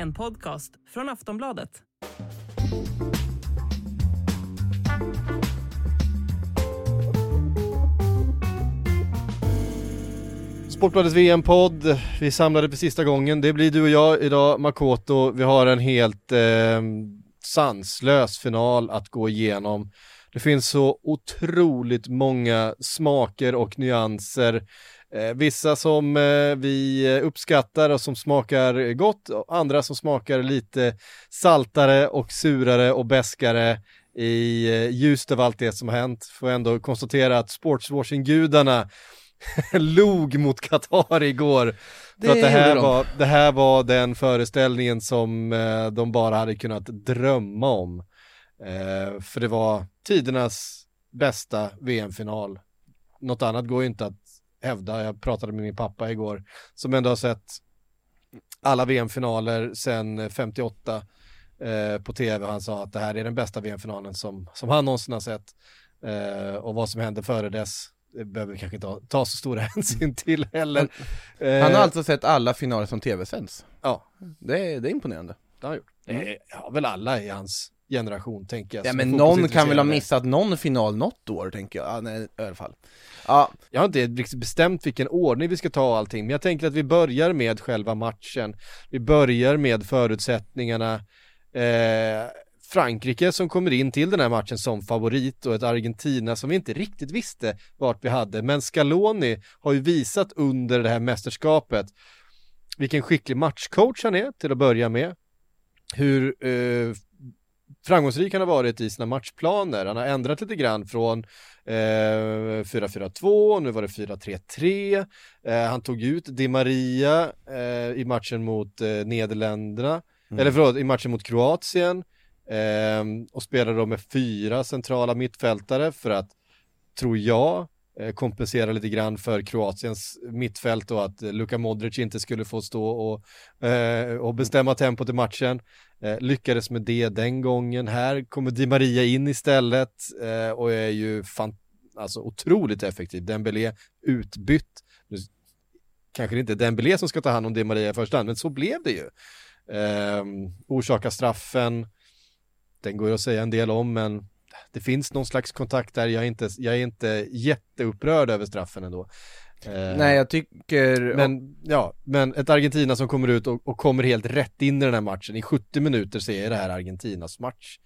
En podcast från Aftonbladet. Sportbladets VM-podd. Vi samlade för sista gången. Det blir du och jag idag, Makoto. Vi har en helt eh, sanslös final att gå igenom. Det finns så otroligt många smaker och nyanser. Eh, vissa som eh, vi uppskattar och som smakar gott, och andra som smakar lite saltare och surare och bäskare i eh, ljuset av allt det som har hänt. Får ändå konstatera att sportswashing-gudarna log mot Qatar igår. Det för att det här, de. var, det här var den föreställningen som eh, de bara hade kunnat drömma om. Eh, för det var tidernas bästa VM-final. Något annat går ju inte att hävda. Jag pratade med min pappa igår som ändå har sett alla VM-finaler sedan 58 eh, på tv. Han sa att det här är den bästa VM-finalen som, som han någonsin har sett. Eh, och vad som hände före dess det behöver vi kanske inte ta, ta så stora hänsyn till heller. Eh, Han har alltså sett alla finaler som tv-sänds. Ja, Det är, det är imponerande. det har han gjort. Det har väl alla i hans generation tänker jag. Ja men någon kan väl ha missat någon final något år tänker jag. Ja, nej, i alla fall. Ja, Jag har inte riktigt bestämt vilken ordning vi ska ta allting, men jag tänker att vi börjar med själva matchen. Vi börjar med förutsättningarna. Eh, Frankrike som kommer in till den här matchen som favorit och ett Argentina som vi inte riktigt visste vart vi hade. Men Scaloni har ju visat under det här mästerskapet vilken skicklig matchcoach han är till att börja med. Hur eh, framgångsrik han har varit i sina matchplaner. Han har ändrat lite grann från eh, 4-4-2, nu var det 4-3-3. Eh, han tog ut Di Maria eh, i matchen mot eh, Nederländerna, eller förlåt, i matchen mot Kroatien. Eh, och spelade då med fyra centrala mittfältare för att, tror jag, eh, kompensera lite grann för Kroatiens mittfält och att Luka Modric inte skulle få stå och, och bestämma tempot i matchen. Eh, lyckades med det den gången. Här kommer Di Maria in istället eh, och är ju fan, alltså otroligt effektiv. Dembélé utbytt. Nu, kanske det inte är Dembélé som ska ta hand om Di Maria i första hand, men så blev det ju. Eh, orsaka straffen. Den går ju att säga en del om, men det finns någon slags kontakt där. Jag är inte, jag är inte jätteupprörd över straffen ändå. Eh, nej jag tycker, men, ja, men ett Argentina som kommer ut och, och kommer helt rätt in i den här matchen. I 70 minuter så är det här Argentinas match.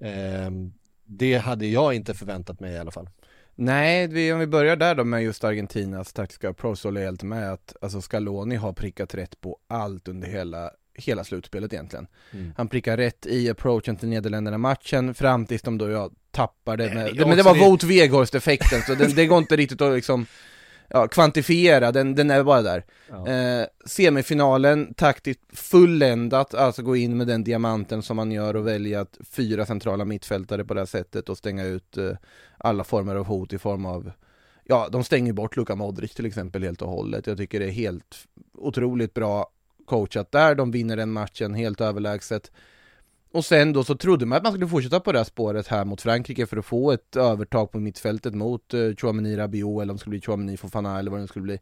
Ehm, det hade jag inte förväntat mig i alla fall. nej vi, om vi börjar där då med just Argentinas taktiska approach så håller jag helt med att alltså Scaloni har prickat rätt på allt under hela hela slutspelet egentligen. Mm. Han prickar rätt i approachen till Nederländerna-matchen fram tills de då jag tappade Nej, med, det är men det var det- Wout Weghorst-effekten så det, det går inte riktigt att liksom ja, kvantifiera, den, den är bara där. Ja. Eh, semifinalen, taktiskt fulländat, alltså gå in med den diamanten som man gör och välja att fyra centrala mittfältare på det här sättet och stänga ut eh, alla former av hot i form av Ja, de stänger bort Luka Modric till exempel helt och hållet. Jag tycker det är helt otroligt bra coachat där, de vinner den matchen helt överlägset. Och sen då så trodde man att man skulle fortsätta på det här spåret här mot Frankrike för att få ett övertag på mittfältet mot eh, Chouameni Rabiot eller om det skulle bli Chouameni Fofana eller vad det skulle bli.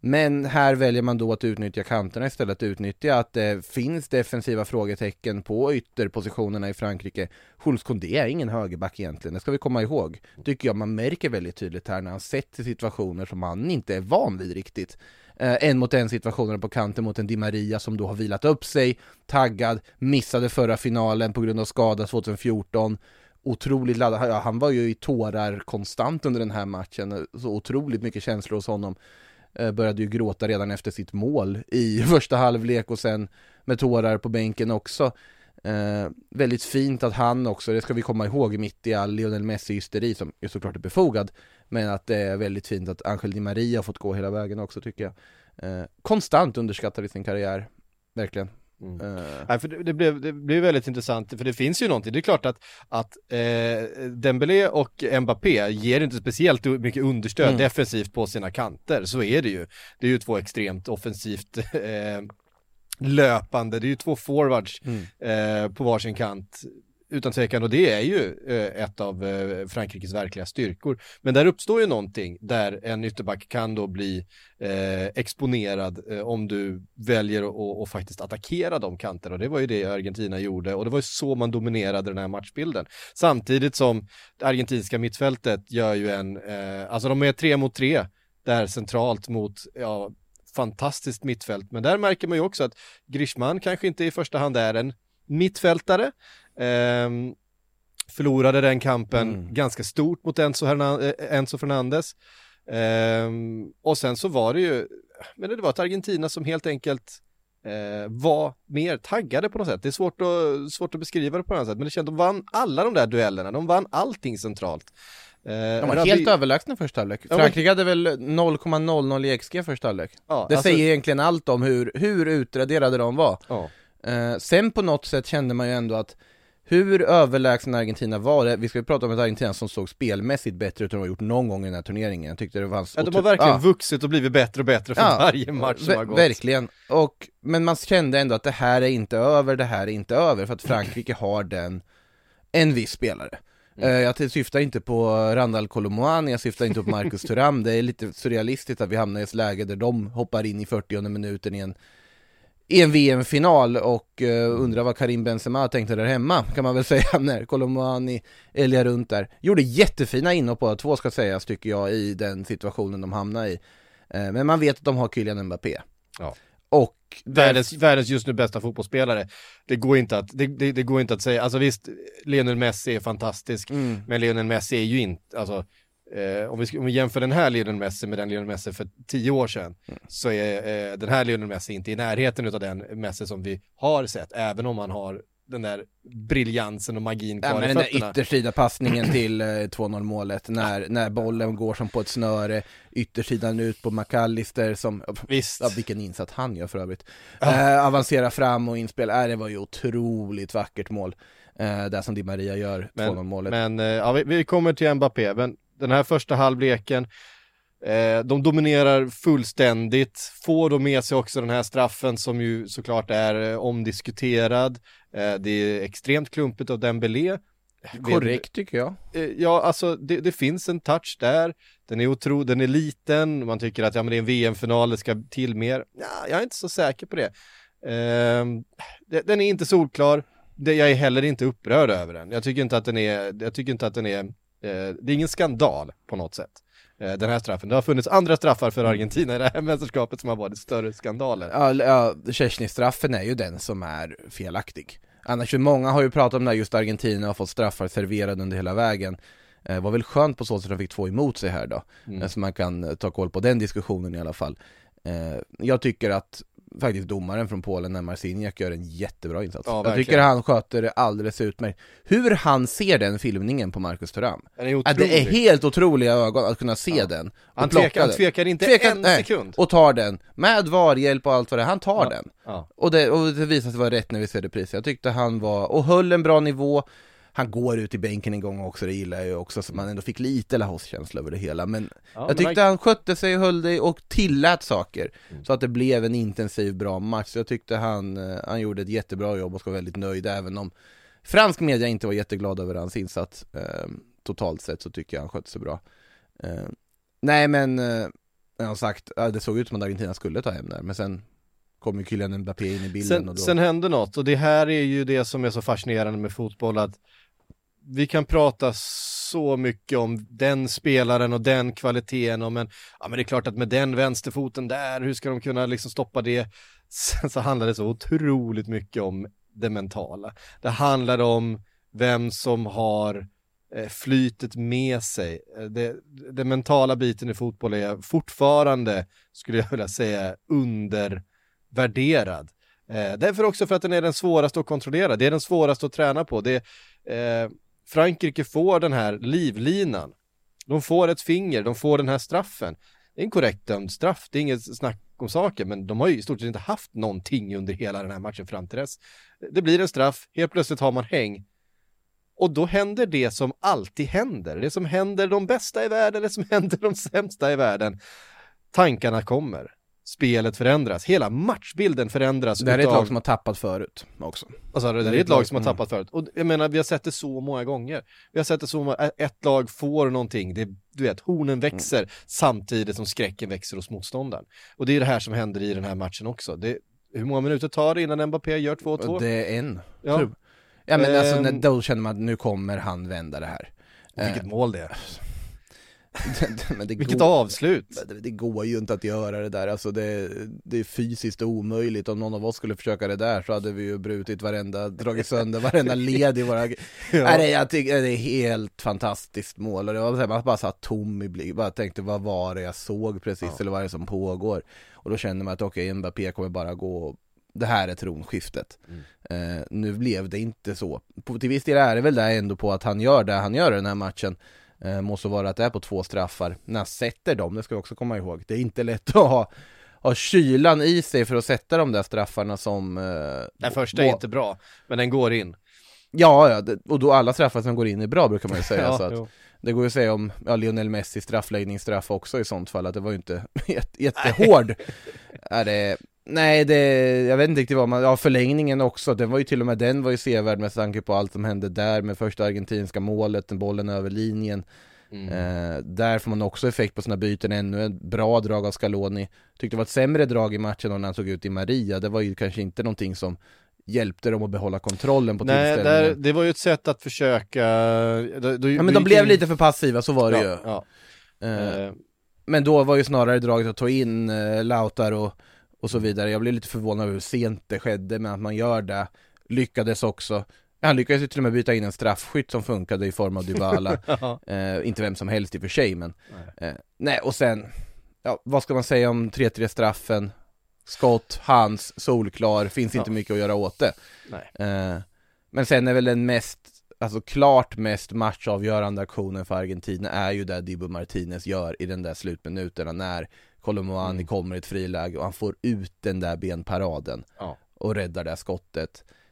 Men här väljer man då att utnyttja kanterna istället, att utnyttja att det finns defensiva frågetecken på ytterpositionerna i Frankrike. Jules Koundé är ingen högerback egentligen, det ska vi komma ihåg. Tycker jag man märker väldigt tydligt här när han sätter situationer som han inte är van vid riktigt. Eh, en mot en situationer på kanten mot en Di Maria som då har vilat upp sig, taggad, missade förra finalen på grund av skada 2014 otroligt laddad, ja, han var ju i tårar konstant under den här matchen, så otroligt mycket känslor hos honom. Eh, började ju gråta redan efter sitt mål i första halvlek och sen med tårar på bänken också. Eh, väldigt fint att han också, det ska vi komma ihåg, mitt i all Lionel Messi-hysteri som är såklart är befogad, men att det är väldigt fint att Angel Di Maria har fått gå hela vägen också tycker jag. Eh, konstant underskattad i sin karriär, verkligen. Mm. Eh, Nej, för det, det, blev, det blev väldigt intressant, för det finns ju någonting, det är klart att, att eh, Dembélé och Mbappé ger inte speciellt mycket understöd Mm. defensivt på sina kanter, så är det ju. Det är ju två extremt offensivt eh, löpande, det är ju två forwards mm. eh, på varsin kant utan tvekan och det är ju eh, ett av eh, Frankrikes verkliga styrkor. Men där uppstår ju någonting där en ytterback kan då bli eh, exponerad eh, om du väljer att att faktiskt attackera de kanterna och det var ju det Argentina gjorde och det var ju så man dominerade den här matchbilden. Samtidigt som det argentinska mittfältet gör ju en, eh, alltså de är tre mot tre där centralt mot, ja, fantastiskt mittfält, men där märker man ju också att Grishman kanske inte i första hand är en mittfältare, Ehm, förlorade den kampen Mm. ganska stort mot Enzo, Hernan- eh, Enzo Fernandes. Ehm, och sen så var det ju, men det var ett Argentina som helt enkelt eh, var mer taggade på något sätt. Det är svårt att, svårt att beskriva det på något sätt, men det kändes, de vann alla de där duellerna, de vann allting centralt. Eh, De var helt överlägsna i första halvlek. Frankrike hade väl 0,00 i XG första halvlek. ja, Det alltså- säger egentligen allt om hur, hur utraderade de var. Ja. Eh, sen på något sätt kände man ju ändå att hur överlägsna Argentina var det, vi ska ju prata om ett Argentina som såg spelmässigt bättre ut än de har gjort någon gång i den här turneringen. Jag tyckte det fanns Ja, de har verkligen Ja. vuxit och blivit bättre och bättre för Ja, varje match som har gått. Verkligen, och, men man kände ändå att det här är inte över, det här är inte över, för att Frankrike har den, en viss spelare. Mm. Eh, Jag syftar inte på Randall Colomouani, jag syftar inte på Marcus Thuram, det är lite surrealistiskt att vi hamnar i ett läge där de hoppar in i 40 minuten i en i en VM-final och uh, undrar vad Karim Benzema tänkte där hemma, kan man väl säga, när Colomouani älgar runt där. Gjorde jättefina inhopp båda två ska sägas, tycker jag, i den situationen de hamnar i. Eh, men man vet att de har Kylian Mbappé. Ja. Och världens, världens just nu bästa fotbollsspelare. Det går inte att, det, det, det går inte att säga, alltså visst, Lionel Messi är fantastisk, Mm. men Lionel Messi är ju inte, alltså, eh, om, vi, om vi jämför den här Lionel Messi med den Lionel Messi för tio år sedan, Mm. så är eh, den här Lionel Messi inte i närheten av den Messi som vi har sett, även om han har den där briljansen och magin kvar Ja, men i den där yttersida passningen till eh, 2-0 målet, när, när bollen går som på ett snöre, yttersidan ut på McAllister som, Visst. ja vilken insats han gör för övrigt. Eh, avancera fram och inspel, äh, det var ju otroligt vackert mål. Eh, där som Di Maria gör 2-0 målet. Men eh, ja, vi, vi kommer till Mbappé, men den här första halvleken, eh, de dominerar fullständigt, får då med sig också den här straffen som ju såklart är eh, omdiskuterad. Eh, det är extremt klumpigt av Dembélé. Korrekt tycker jag. Ja, alltså det, det finns en touch där. Den är otro, den är liten, man tycker att ja, men det är en VM-final, det ska till mer. Ja, jag är inte så säker på det. Ehm, den är inte solklar, det, jag är heller inte upprörd över den. Jag tycker inte att den är, jag tycker inte att den är, det är ingen skandal på något sätt. Eh, den här straffen. Det har funnits andra straffar för Argentina i det här mästerskapet som har varit större skandaler. Ja, ja Szczesny-straffen är ju den som är felaktig. Annars, många har ju pratat om när just Argentina har fått straffar serverade under hela vägen. Eh, var väl skönt på så sätt att de fick två emot sig här då. Mm. Eh, Så man kan eh, ta koll på den diskussionen i alla fall. Eh, jag tycker att faktiskt domaren från Polen, när Marciniak gör en jättebra insats. Ja, jag tycker han sköter det alldeles utmärkt. Hur han ser den filmningen på Marcus Thuram. Otrolig. det är helt otroliga ögon att kunna se Ja. den. och han, tvekar, han tvekar inte Tvekar- en nej. sekund. Och tar den, med VAR-hjälp och allt vad det är, han tar Ja. den. Och det, och det visade sig vara rätt när vi ser det priset. Jag tyckte han var, och höll en bra nivå. Han går ut i bänken en gång också, det gillar jag ju också, så man ändå fick lite Lahoz-känsla över det hela. Men Ja, jag men tyckte han skötte sig, höll det och tillät saker. Mm. Så att det blev en intensiv, bra match. Jag tyckte han, eh, han gjorde ett jättebra jobb och ska vara väldigt nöjd, även om fransk media inte var jätteglad över hans insats. Eh, totalt sett så tycker jag han skötte sig bra. Eh, nej men, eh, jag har sagt, det såg ut som att Argentina skulle ta hem där, men sen kom ju Kylian Mbappé in i bilden Sen, och då... sen hände något och det här är ju det som är så fascinerande med fotboll att vi kan prata så mycket om den spelaren och den kvaliteten och men, ja men det är klart att med den vänsterfoten där, hur ska de kunna liksom stoppa det? Sen så handlar det så otroligt mycket om det mentala. Det handlar om vem som har eh, flytet med sig. Eh, det, det mentala biten i fotboll är fortfarande, skulle jag vilja säga, undervärderad. Eh, därför också för att den är den svåraste att kontrollera, det är den svåraste att träna på. Det, eh, Frankrike får den här livlinan, de får ett finger, de får den här straffen. Det är en korrekt dömd straff, det är inget snack om saken, men de har ju i stort sett inte haft någonting under hela den här matchen fram till dess. Det blir en straff, helt plötsligt har man häng. Och då händer det som alltid händer, det som händer de bästa i världen, det som händer de sämsta i världen. Tankarna kommer spelet förändras, hela matchbilden förändras. Det här är ett lag som har tappat förut också. Alltså det, det är ett lag som har tappat förut. Och jag menar, vi har sett det så många gånger. Vi har sett det så många, ett lag får någonting, det, du vet, hornen växer mm. samtidigt som skräcken växer hos motståndaren. Och det är det här som händer i den här matchen också. Det, hur många minuter tar det innan Mbappé gör 2-2? Det är en, ja. Ja men alltså, ehm. då känner man att nu kommer han vända det här. vilket uh, mål det är. men det Vilket går, avslut! Det, det, går ju inte att göra det där, alltså det, det är fysiskt omöjligt. Om någon av oss skulle försöka det där så hade vi ju brutit varenda, dragit sönder varenda led i våra... ja. Nej, jag tycker det är helt fantastiskt mål och det var så här, man bara satt tom i blick, bara tänkte vad var det jag såg precis ja. eller vad är det som pågår? Och då känner man att okej, okay, Mbappé kommer bara gå det här är tronskiftet. Mm. Uh, nu blev det inte så. På, till viss del är det väl det ändå på att han gör det han gör i den här matchen. Eh, måste vara att det är på två straffar. När han sätter dem, det ska vi också komma ihåg. Det är inte lätt att ha, ha kylan i sig för att sätta de där straffarna som... Eh, den första är inte bra, men den går in. Ja, ja, och då alla straffar som går in är bra brukar man ju säga. ja, så att, det går ju att säga om ja, Lionel Messi straffläggningsstraff också i sånt fall, att det var ju inte jättehård. är det, Nej, det, jag vet inte riktigt vad man, ja förlängningen också, den var ju till och med den var ju sevärd med tanke på allt som hände där med första argentinska målet, den bollen över linjen. Mm. Eh, där får man också effekt på sina byten, ännu ett bra drag av Scaloni. Tyckte det var ett sämre drag i matchen när han tog ut i Maria, det var ju kanske inte någonting som hjälpte dem att behålla kontrollen på Nej, där, det var ju ett sätt att försöka då, då, Ja men de blev in... lite för passiva, så var det ja, ju ja. Eh, eh. Men då var ju snarare draget att ta in eh, Lautaro och så vidare. Jag blev lite förvånad över hur sent det skedde, men att man gör det. Lyckades också. Han lyckades ju till och med byta in en straffskytt som funkade i form av Dybala. eh, inte vem som helst i och för sig, men nej. Eh, nej, och sen, ja, vad ska man säga om 3-3 straffen? Skott, hans, solklar, finns inte ja. mycket att göra åt det. Eh, men sen är väl den mest, alltså klart mest matchavgörande aktionen för Argentina är ju det Dibu Martinez gör i den där slutminuterna när Kolomoani mm. kommer i ett friläge och han får ut den där benparaden ja. och räddar det här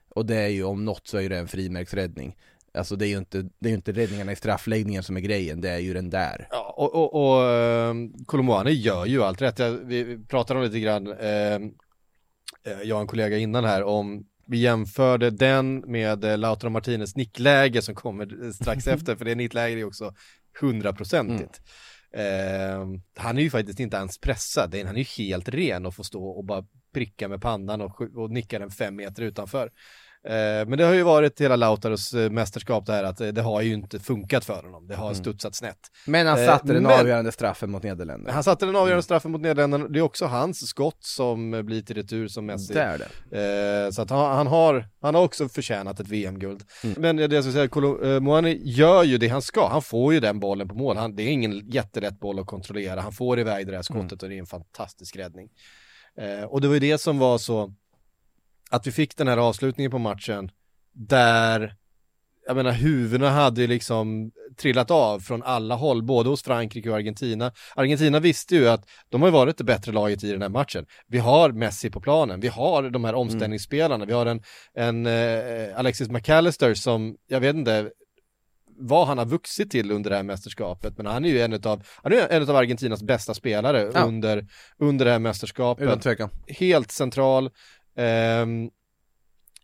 Och det är ju om något så är det en frimärksräddning. Alltså det är ju inte, det är ju inte räddningarna i straffläggningen som är grejen, det är ju den där. Ja, och, och, och uh, gör ju allt rätt. Vi pratade om lite grann, uh, jag och en kollega innan här, om vi jämförde den med Lautaro Martinez nickläge som kommer strax efter, för det nickläge är också hundraprocentigt. Mm. Eh, han är ju faktiskt inte ens pressad, han är ju helt ren och får stå och bara pricka med pannan och, och nicka den fem meter utanför. Eh, men det har ju varit hela Lautaros eh, mästerskap där att eh, det har ju inte funkat för honom. Det har mm. studsat snett. Men han satte den men, avgörande straffen mot Nederländerna. Han satte den avgörande mm. straffen mot Nederländerna. Det är också hans skott som blir till retur som Messi. Det är det. Så att han, han, har, han har också förtjänat ett VM-guld. Mm. Men det jag ska säga, Kolo, Moani gör ju det han ska. Han får ju den bollen på mål. Han, det är ingen jätterätt boll att kontrollera. Han får iväg det här skottet mm. och det är en fantastisk räddning. Och det var ju det som var så att vi fick den här avslutningen på matchen där jag menar huvudena hade ju liksom trillat av från alla håll, både hos Frankrike och Argentina. Argentina visste ju att de har varit det bättre laget i den här matchen. Vi har Messi på planen, vi har de här omställningsspelarna, mm. vi har en, en eh, Alexis McAllister som, jag vet inte, vad han har vuxit till under det här mästerskapet, men han är ju en av, han är en av Argentinas bästa spelare ja. under, under det här mästerskapet. Utan tvekan. Helt central, Eh,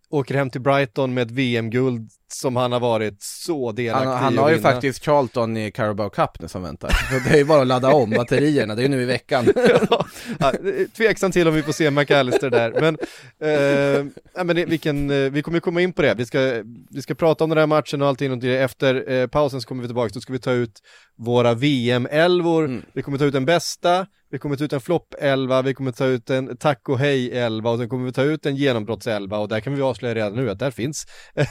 åker hem till Brighton med ett VM-guld som han har varit så delaktig Han, han har ju faktiskt Charlton i Carabao Cup nu som väntar. det är ju bara att ladda om batterierna, det är ju nu i veckan. ja, tveksam till om vi får se McAllister där, men, eh, men vilken, eh, vi kommer komma in på det. Vi ska, vi ska prata om den här matchen och allting, och efter eh, pausen så kommer vi tillbaka, då ska vi ta ut våra VM-elvor, mm. vi kommer ta ut den bästa, vi kommer ta ut en flopp 11, vi kommer ta ut en tack och hej 11 och sen kommer vi ta ut en genombrotts 11 och där kan vi avslöja redan nu att där finns eh,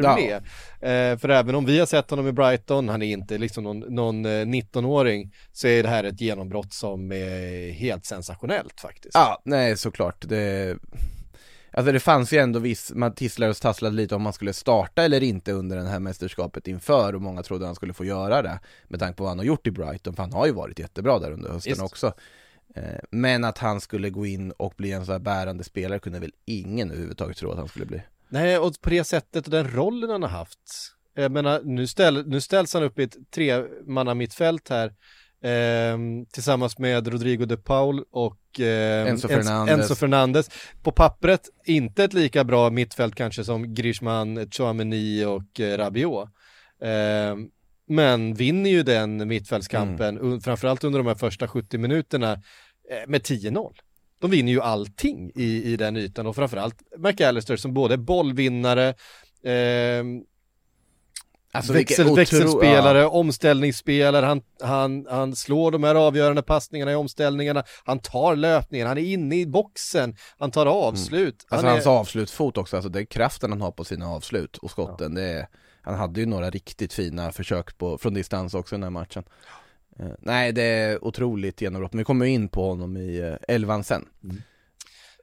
McAllister ja. med. Eh, för även om vi har sett honom i Brighton, han är inte liksom någon, någon 19-åring, eh, så är det här ett genombrott som är helt sensationellt faktiskt. Ja, nej såklart. Det Alltså det fanns ju ändå viss, man tisslade och tasslade lite om man skulle starta eller inte under det här mästerskapet inför och många trodde han skulle få göra det med tanke på vad han har gjort i Brighton, för han har ju varit jättebra där under hösten Just. också. Eh, Men att han skulle gå in och bli en så här bärande spelare kunde väl ingen överhuvudtaget tro att han skulle bli. Nej, och på det sättet och den rollen han har haft. Jag menar, nu, ställ, nu ställs han upp i ett tremanna mittfält här. ehm, tillsammans med Rodrigo de Paul och ehm, Enzo Fernandes. Enzo Fernandes. På pappret inte ett lika bra mittfält kanske som Griezmann, Chouameni och eh, Rabiot. Ehm, men vinner ju den mittfältskampen, Mm. framförallt under de här första 70 minuterna, eh, med 10-0. De vinner ju allting i, i den ytan och framförallt McAllister som både är bollvinnare, ehm, Alltså växel, otro- växelspelare, omställningsspelare, han, han, han slår de här avgörande passningarna i omställningarna, han tar löpningen, han är inne i boxen, han tar avslut. Alltså han är, hans avslutsfot också, alltså den kraften han har på sina avslut och skotten, det är, han hade ju några riktigt fina försök på, från distans också i den här matchen. Eh, nej, det är otroligt genombrott, men vi kommer in på honom i uh, elvan sen.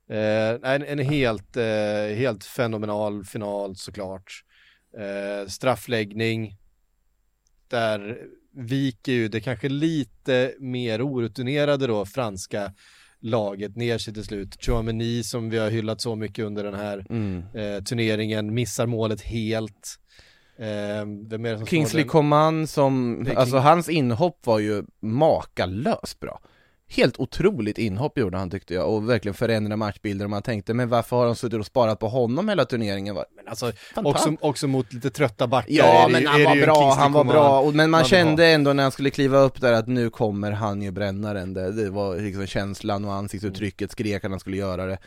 Eh, en, en helt, eh, helt fenomenal final såklart. Eh, straffläggning, där viker ju det kanske lite mer orutinerade då franska laget ner sig till slut. Chouameni som vi har hyllat så mycket under den här Mm. eh, turneringen missar målet helt. Eh, Kingsley? Coman som, alltså King- hans inhopp var ju makalöst bra. Helt otroligt inhopp gjorde han tyckte jag och verkligen förändrade matchbilder och man tänkte men varför har de suttit och sparat på honom hela turneringen? Men alltså, också, också mot lite trötta backar. Ja men ju- han var ju en bra, Kingsley han var bra, och, men man kände ändå när han skulle kliva upp där att nu kommer han ju bränna den det, det var liksom känslan och ansiktsuttrycket skrek att han skulle göra det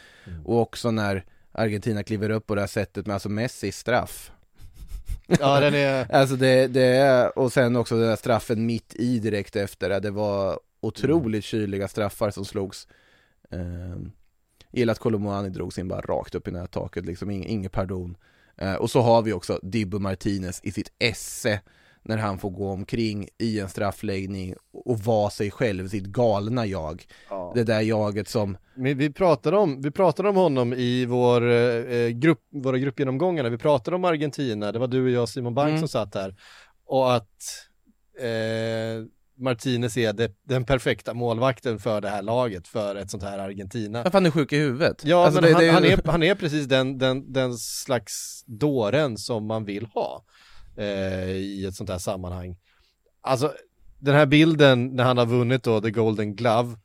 Och också när Argentina kliver upp på det här sättet med alltså Messi straff Ja, den är... Alltså det, det är, och sen också den där straffen mitt i direkt efter. Det, var otroligt kyliga straffar som slogs. Ehm, Gillar att Kolomoani drog sin bara rakt upp i nättaket, liksom inget ingen pardon. Eh, Och så har vi också Dibbo Martinez i sitt esse när han får gå omkring i en straffläggning och vara sig själv, sitt galna jag. Det där jaget som, Men vi pratade om, vi pratade om honom i vår eh, grupp, våra gruppgenomgångar, vi pratade om Argentina, det var du och jag Simon Bank Mm. som satt där, och att eh, Martinez är det, den perfekta målvakten för det här laget, för ett sånt här Argentina. varför han är sjuk i huvudet. Ja, alltså men det, han, det, han, är, han är precis den, den, den slags dåren som man vill ha eh, i ett sånt här sammanhang. Alltså, den här bilden när han har vunnit då, the golden glove,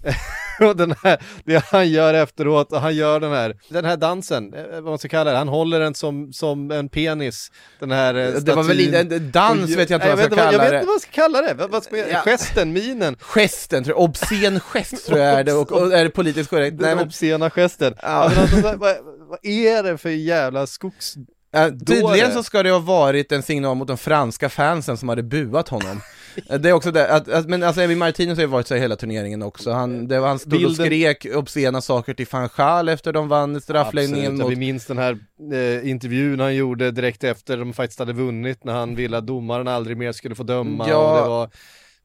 och den här, det han gör efteråt, och han gör den här, den här dansen, eh, vad man ska kalla det, han håller den som, som en penis, den här eh, det var väl statyn. en dans vet jag inte vad jag ska vet kalla Jag vet det inte vad jag ska kalla det, vad, ska jag, Ja. gesten, minen, Gesten, tror jag, obscen gest tror jag är det, och, och är det politiskt korrekt? den Nej men, obscena gesten. Ja. Alltså, vad, vad, vad är det för jävla skogs... äh, tydligen så ska det ha varit en signal mot de franska fansen som hade buat honom Eh, Det är också det, att, att, men alltså Evi Martinez har ju varit så hela turneringen också, han, det var, han stod och Bilden- skrek obscena saker till van Gaal efter de vann straffläggningen mot Vi minns den här eh, intervjun han gjorde direkt efter de faktiskt hade vunnit när han ville att domaren aldrig mer skulle få döma Ja. och det var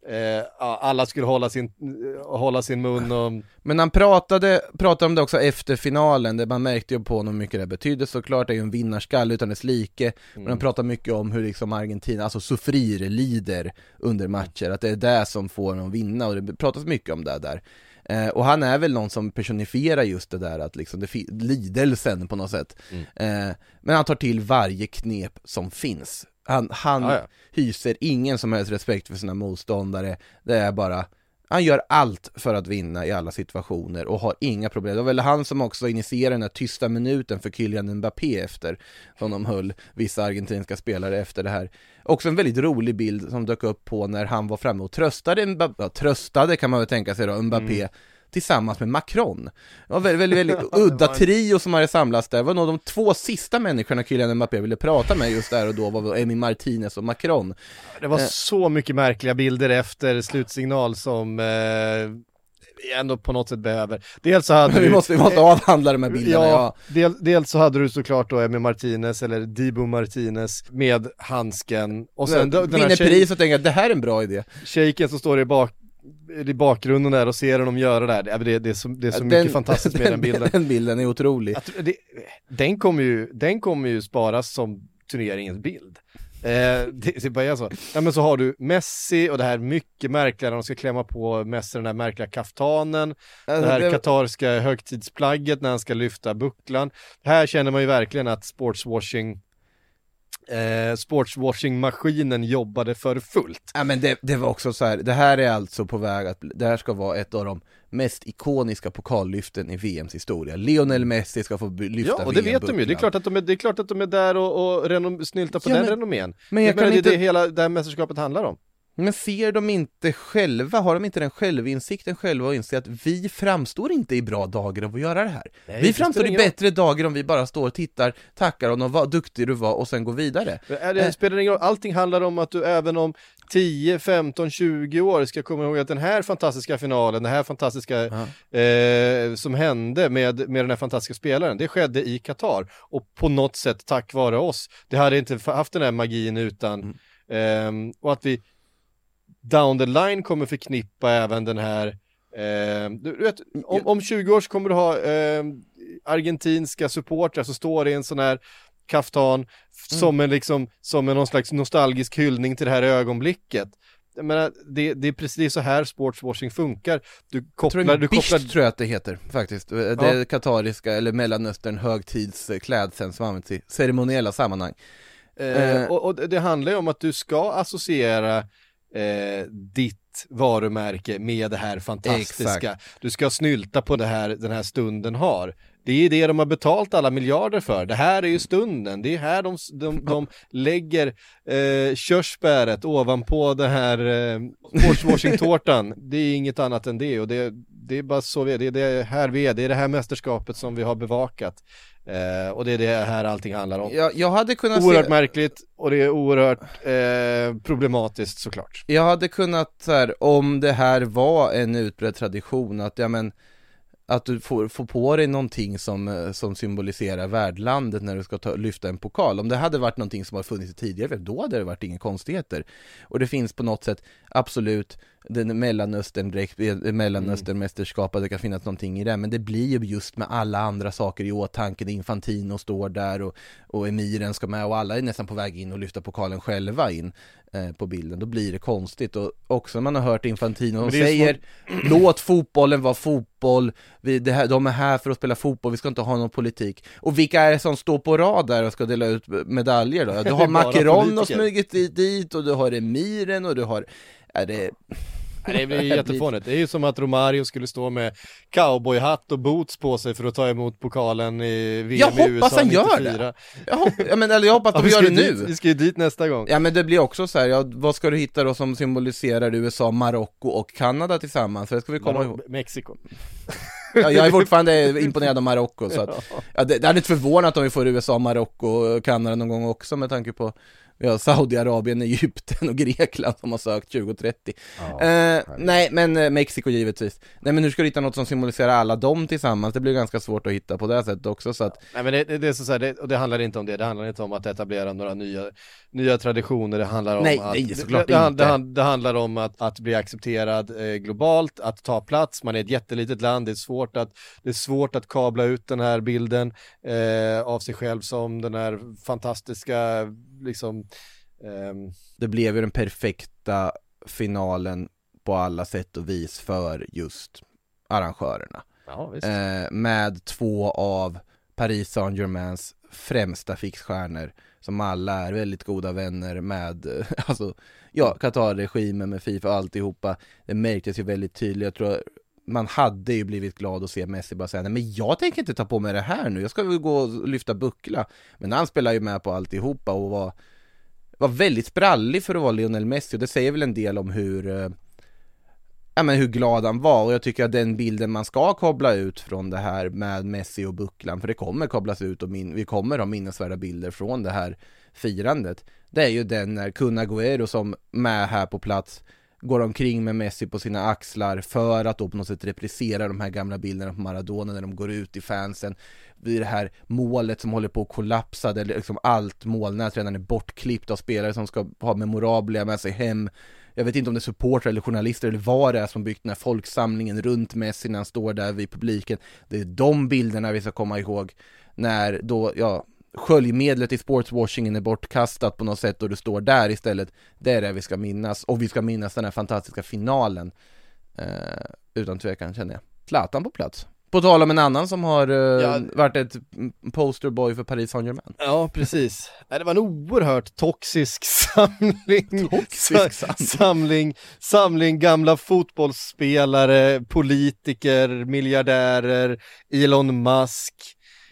eh, alla skulle hålla sin, eh, hålla sin mun och Men han pratade, pratade om det också efter finalen, där man märkte ju på honom hur mycket det betydde. Såklart, det är ju en vinnarskalle utan dess like Men han pratade mycket om hur liksom Argentina, alltså sofrir, lider under matcher, att det är det som får dem vinna och det pratas mycket om det där. Eh, Och han är väl någon som personifierar just det där att liksom, det lidelsen på något sätt. Eh, Men han tar till varje knep som finns Han, han Ja, ja. hyser ingen som helst respekt för sina motståndare, det är bara han gör allt för att vinna i alla situationer och har inga problem. Det var väl han som också initierade den här tysta minuten för Kylian Mbappé efter, som de höll vissa argentinska spelare efter det här. Också en väldigt rolig bild som dök upp på när han var framme och tröstade, Mbappé, ja, tröstade kan man väl tänka sig då, Mbappé tillsammans med Macron. Det var väldigt, väldigt, väldigt udda trio som hade samlats där. Det var nog de två sista människorna Kylian Mbappé ville prata med just där och då var Emi Martinez och Macron. det var Eh. så mycket märkliga bilder efter slutsignal som eh, ändå på något sätt behöver. Dels så hade Vi du, måste, vi måste avhandla de här bilderna, ja. Ja, del, dels så hade du såklart då Emi Martinez eller Dibu Martinez med handsken och sen den här Vinner pris och tänker att det här är en bra idé. shejken som står i bak, i bakgrunden där och ser honom göra det här, det, det, det är så, det är så mycket fantastiskt med den, bilden. Den bilden är otrolig. Att, det, den kommer ju, den kommer ju sparas som turneringens bild. Eh, det, det bara är så. Ja, men så har du Messi och det här mycket märkliga när de ska klämma på Messi den här märkliga kaftanen, Alltså, det här det- katarska högtidsplagget när han ska lyfta bucklan. Här känner man ju verkligen att sportswashing eh, sportswashing-maskinen jobbade för fullt. Ja men det, det var också så här, det här är alltså på väg att, det här ska vara ett av de mest ikoniska pokallyften i VMs historia. Lionel Messi ska få lyfta Ja, och det vet de ju. Det är klart att de är, det är, klart att de är där och, och renom, snyltar på Ja, den men- renommén. Men jag menar, kan det är inte, det hela det här mästerskapet handlar om. Men ser de inte själva, har de inte den självinsikten själva och inser att vi framstår inte i bra dagar av att göra det här? Nej, vi det framstår i ingen roll. bättre dagar om vi bara står och tittar, tackar honom, vad duktig du var och sen går vidare. Men är Det Eh. spelar ingen roll, allting handlar om att du även om 10, 15, 20 år ska komma ihåg att den här fantastiska finalen, den här fantastiska eh, som hände med, med den här fantastiska spelaren, det skedde i Qatar och på något sätt tack vare oss. Det hade inte haft den här magin utan ehm, och att vi down the line kommer förknippa även den här eh, du, vet, om, om 20 år så kommer du ha eh, argentinska supportrar som står i en sån här kaftan som en liksom, som en någon slags nostalgisk hyllning till det här ögonblicket. Jag menar, det, det är precis så här sportswashing funkar. Du Jag tror kopplar, det är du kopplar tror jag att det heter faktiskt. Det är katariska eller mellanöstern högtidsklädseln som används i ceremoniella sammanhang. Eh, Eh. och, och det handlar ju om att du ska associera eh, ditt varumärke med det här fantastiska. Du ska snylta på det här den här stunden har. Det är det de har betalt alla miljarder för. Det här är ju stunden. Det är här de, de, de lägger eh, körsbäret ovanpå den här eh, sportswashing-tårtan. Det är inget annat än det och det, det är bara så vi är. Det är det här vi är. Det är det här mästerskapet som vi har bevakat. Eh, och det är det här allting handlar om. Jag, jag hade kunnat Oerhört se, märkligt och det är oerhört eh, problematiskt såklart. jag hade kunnat så här, om det här var en utbredd tradition att, ja men att du får, får på dig någonting som, eh, som symboliserar värdlandet när du ska ta, lyfta en pokal. Om det hade varit någonting som har funnits tidigare, då hade det varit inga konstigheter. Och det finns på något sätt absolut den mellanöstern att eh, det kan finnas någonting i det, men det blir ju just med alla andra saker i åtanke, Infantino står där och, och emiren ska med och alla är nästan på väg in och lyfta pokalen själva in på bilden, då blir det konstigt och också man har hört Infantino, de säger låt fotbollen vara fotboll, vi, här, de är här för att spela fotboll, vi ska inte ha någon politik. Och vilka är det som står på rad där och ska dela ut medaljer då? Du har Macron och smugit dit, dit och du har emiren och du har, är det, Nej, det blir jättefånigt. Det är ju som att Romario skulle stå med cowboyhatt och boots på sig för att ta emot pokalen i VM Jag i hoppas USA han gör 94. det. jag, hopp, ja, men, eller jag hoppas Ja, de vi gör det ju dit, nu. Vi ska ju dit nästa gång. Ja men det blir också så här, ja, vad ska du hitta då som symboliserar USA, Marocko och Kanada tillsammans? Det ska vi komma ihåg. Mexiko. Ja, jag är fortfarande imponerad av Marocko så att, ja, det, det hade inte förvånat om vi får USA, Marocko och Kanada någon gång också med tanke på vi har Saudiarabien, Egypten och Grekland som har sökt 2030. eh, nej, men eh, Mexiko givetvis. Nej, men hur ska du hitta något som symboliserar alla dem tillsammans? Det blir ganska svårt att hitta på det sättet också, så att Nej men det, det, det är så här, det, och det handlar inte om det, det handlar inte om att etablera några nya, nya traditioner, det handlar om Nej, att nej, såklart det, inte. det, det handlar om att, att bli accepterad eh, globalt, att ta plats, man är ett jättelitet land, det är svårt att, det är svårt att kabla ut den här bilden eh, av sig själv som den här fantastiska, liksom, ehm, det blev ju den perfekta finalen på alla sätt och vis för just arrangörerna. ja eh, med två av Paris Saint-Germains främsta fixstjärnor som alla är väldigt goda vänner med, alltså, ja, Qatar-regimen med Fifa och alltihopa. Det märktes ju väldigt tydligt, jag tror man hade ju blivit glad att se Messi bara säga nej men jag tänker inte ta på mig det här nu, jag ska väl gå och lyfta buckla. Men han spelar ju med på alltihopa och var, var väldigt sprallig för att vara Lionel Messi och det säger väl en del om hur eh, ja, men hur glad han var och jag tycker att den bilden man ska koppla ut från det här med Messi och bucklan, för det kommer kopplas ut och min- vi kommer ha minnesvärda bilder från det här firandet. Det är ju den när Kun Agüero som med här på plats går omkring med Messi på sina axlar för att då på något sätt reprisera de här gamla bilderna på Maradona när de går ut i fansen vid det här målet som håller på att kollapsa där liksom allt målnät redan är bortklippt av spelare som ska ha memorabilia med sig hem jag vet inte om det är supportrar eller journalister eller vad det är som byggt den här folksamlingen runt Messi när han står där vid publiken. Det är de bilderna vi ska komma ihåg när då, ja, sköljmedlet i sportswashingen är bortkastat på något sätt och du står där istället. Det är det vi ska minnas och vi ska minnas den här fantastiska finalen. Eh, utan tvekan känner jag. Zlatan på plats. På tal om en annan som har eh, Ja. varit ett posterboy för Paris Saint-Germain. Ja, precis. Det var en oerhört toxisk samling. Toxisk Sa- samling. samling. Samling gamla fotbollsspelare, politiker, miljardärer, Elon Musk.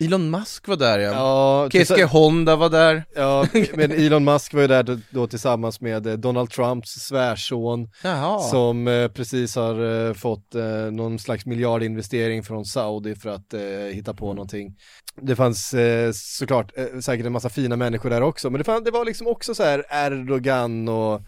Elon Musk var där ja. Ja, Keske Honda var där. ja, men Elon Musk var ju där då, då tillsammans med eh, Donald Trumps svärson Jaha. som eh, precis har eh, fått eh, någon slags miljardinvestering från Saudi för att eh, hitta på någonting. Det fanns eh, såklart säkert en massa fina människor där också, men det, fann, det var liksom också så här Erdogan och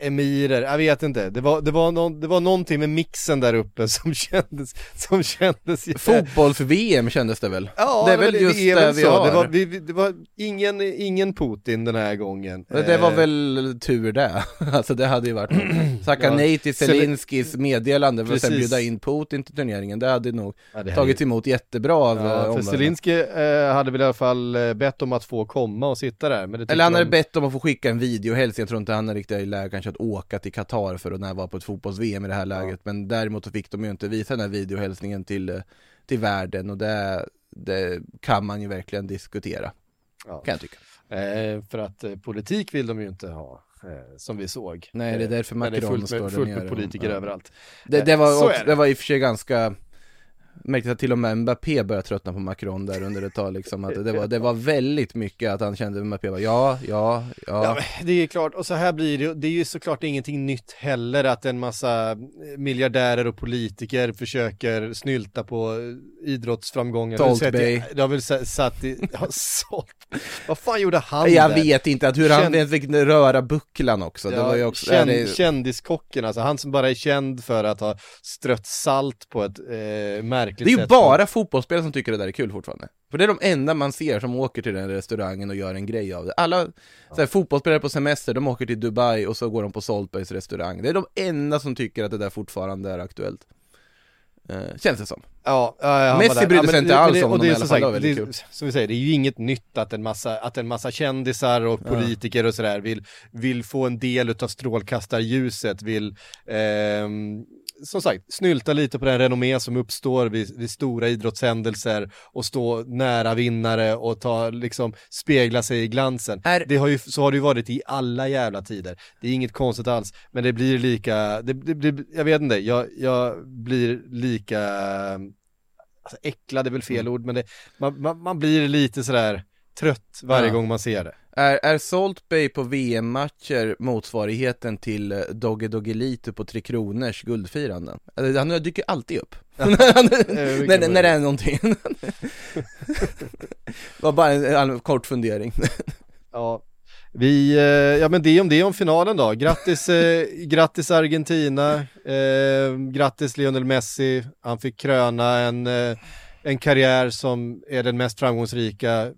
emirer, jag vet inte, det var, det, var någon, det var någonting med mixen där uppe som kändes, som kändes Fotbolls-VM kändes det väl? Ja, det är väl just är det väl vi så. har. Det var, vi, det var ingen, ingen Putin den här gången. Det var Eh, väl tur det, alltså det hade ju varit Sacka Ja, nej till Zelen- Zelenskis meddelande för att sen bjuda in Putin till turneringen, det hade nog ja, det tagits emot jättebra av eh, Ja, för omvärlden. Zelensky eh, hade väl i alla fall eh, bett om att få komma och sitta där. Det Eller han hade de- bett om att få skicka en video helst, jag tror inte han är riktigt i läge kanske att åka till Qatar för att närvara på ett fotbolls-VM i det här läget Men däremot så fick de ju inte visa den här videohälsningen till, eh, till världen och det, det kan man ju verkligen diskutera, Ja. kan jag tycka Eh, för att eh, politik vill de ju inte ha, eh, som vi såg. Nej, det är därför Eh, är Macron fullt står med, där fullt nere med och- politiker ja. överallt. Det, Eh, det, var så också, det var i och för sig ganska Märkte att till och med Mbappé började tröttna på Macron där under ett tag liksom att det var, det var väldigt mycket att han kände Mbappé var ja, ja, ja, Ja, det är klart, och så här blir det, det är ju såklart ingenting nytt heller att en massa miljardärer och politiker försöker snylta på eh, idrottsframgångar. Sett Bay. Du har väl sa- satt i, ja, Salt Vad fan gjorde han Jag där? vet inte, att hur han Känd- ens fick röra bucklan också, det Ja, var ju också, känd, det, Kändiskocken, alltså han som bara är känd för att ha strött salt på ett eh, märkligt det är ju bara fotbollsspelare som tycker det där är kul fortfarande. För det är de enda man ser som åker till den restaurangen och gör en grej av det. Alla så här, fotbollsspelare på semester, de åker till Dubai och så går de på Salt Bays restaurang. Det är de enda som tycker att det där fortfarande är aktuellt. Eh, Känns det som. Ja, ja, ja, Messi brydde Ja, sig men inte det- alls det- om dem i alla fall, sagt, det- kul. Som vi säger, det är ju inget nytt att en massa, att en massa kändisar och Ja. politiker och sådär vill, vill få en del utav strålkastarljuset, vill ehm, som sagt, snylta lite på den renommé som uppstår vid, vid stora idrottshändelser och stå nära vinnare och ta, liksom, spegla sig i glansen. Är- Det har ju, så har det ju varit i alla jävla tider. Det är inget konstigt alls, men det blir lika, det, det, blir- jag vet inte, jag, jag blir lika alltså äcklad är väl fel Mm. ord, men det, man, man, man blir lite sådär trött varje Ja. gång man ser det. Är, är Salt Bay på VM-matcher motsvarigheten till eh, Dogge Doggelito på Tre Kronors guldfiranden? Han dyker alltid upp när, när det är någonting var bara en, en kort fundering Ja, vi, eh, ja men det om det om finalen då. Grattis, eh, grattis Argentina, eh, grattis Lionel Messi. Han fick kröna en, eh, en karriär som är den mest framgångsrika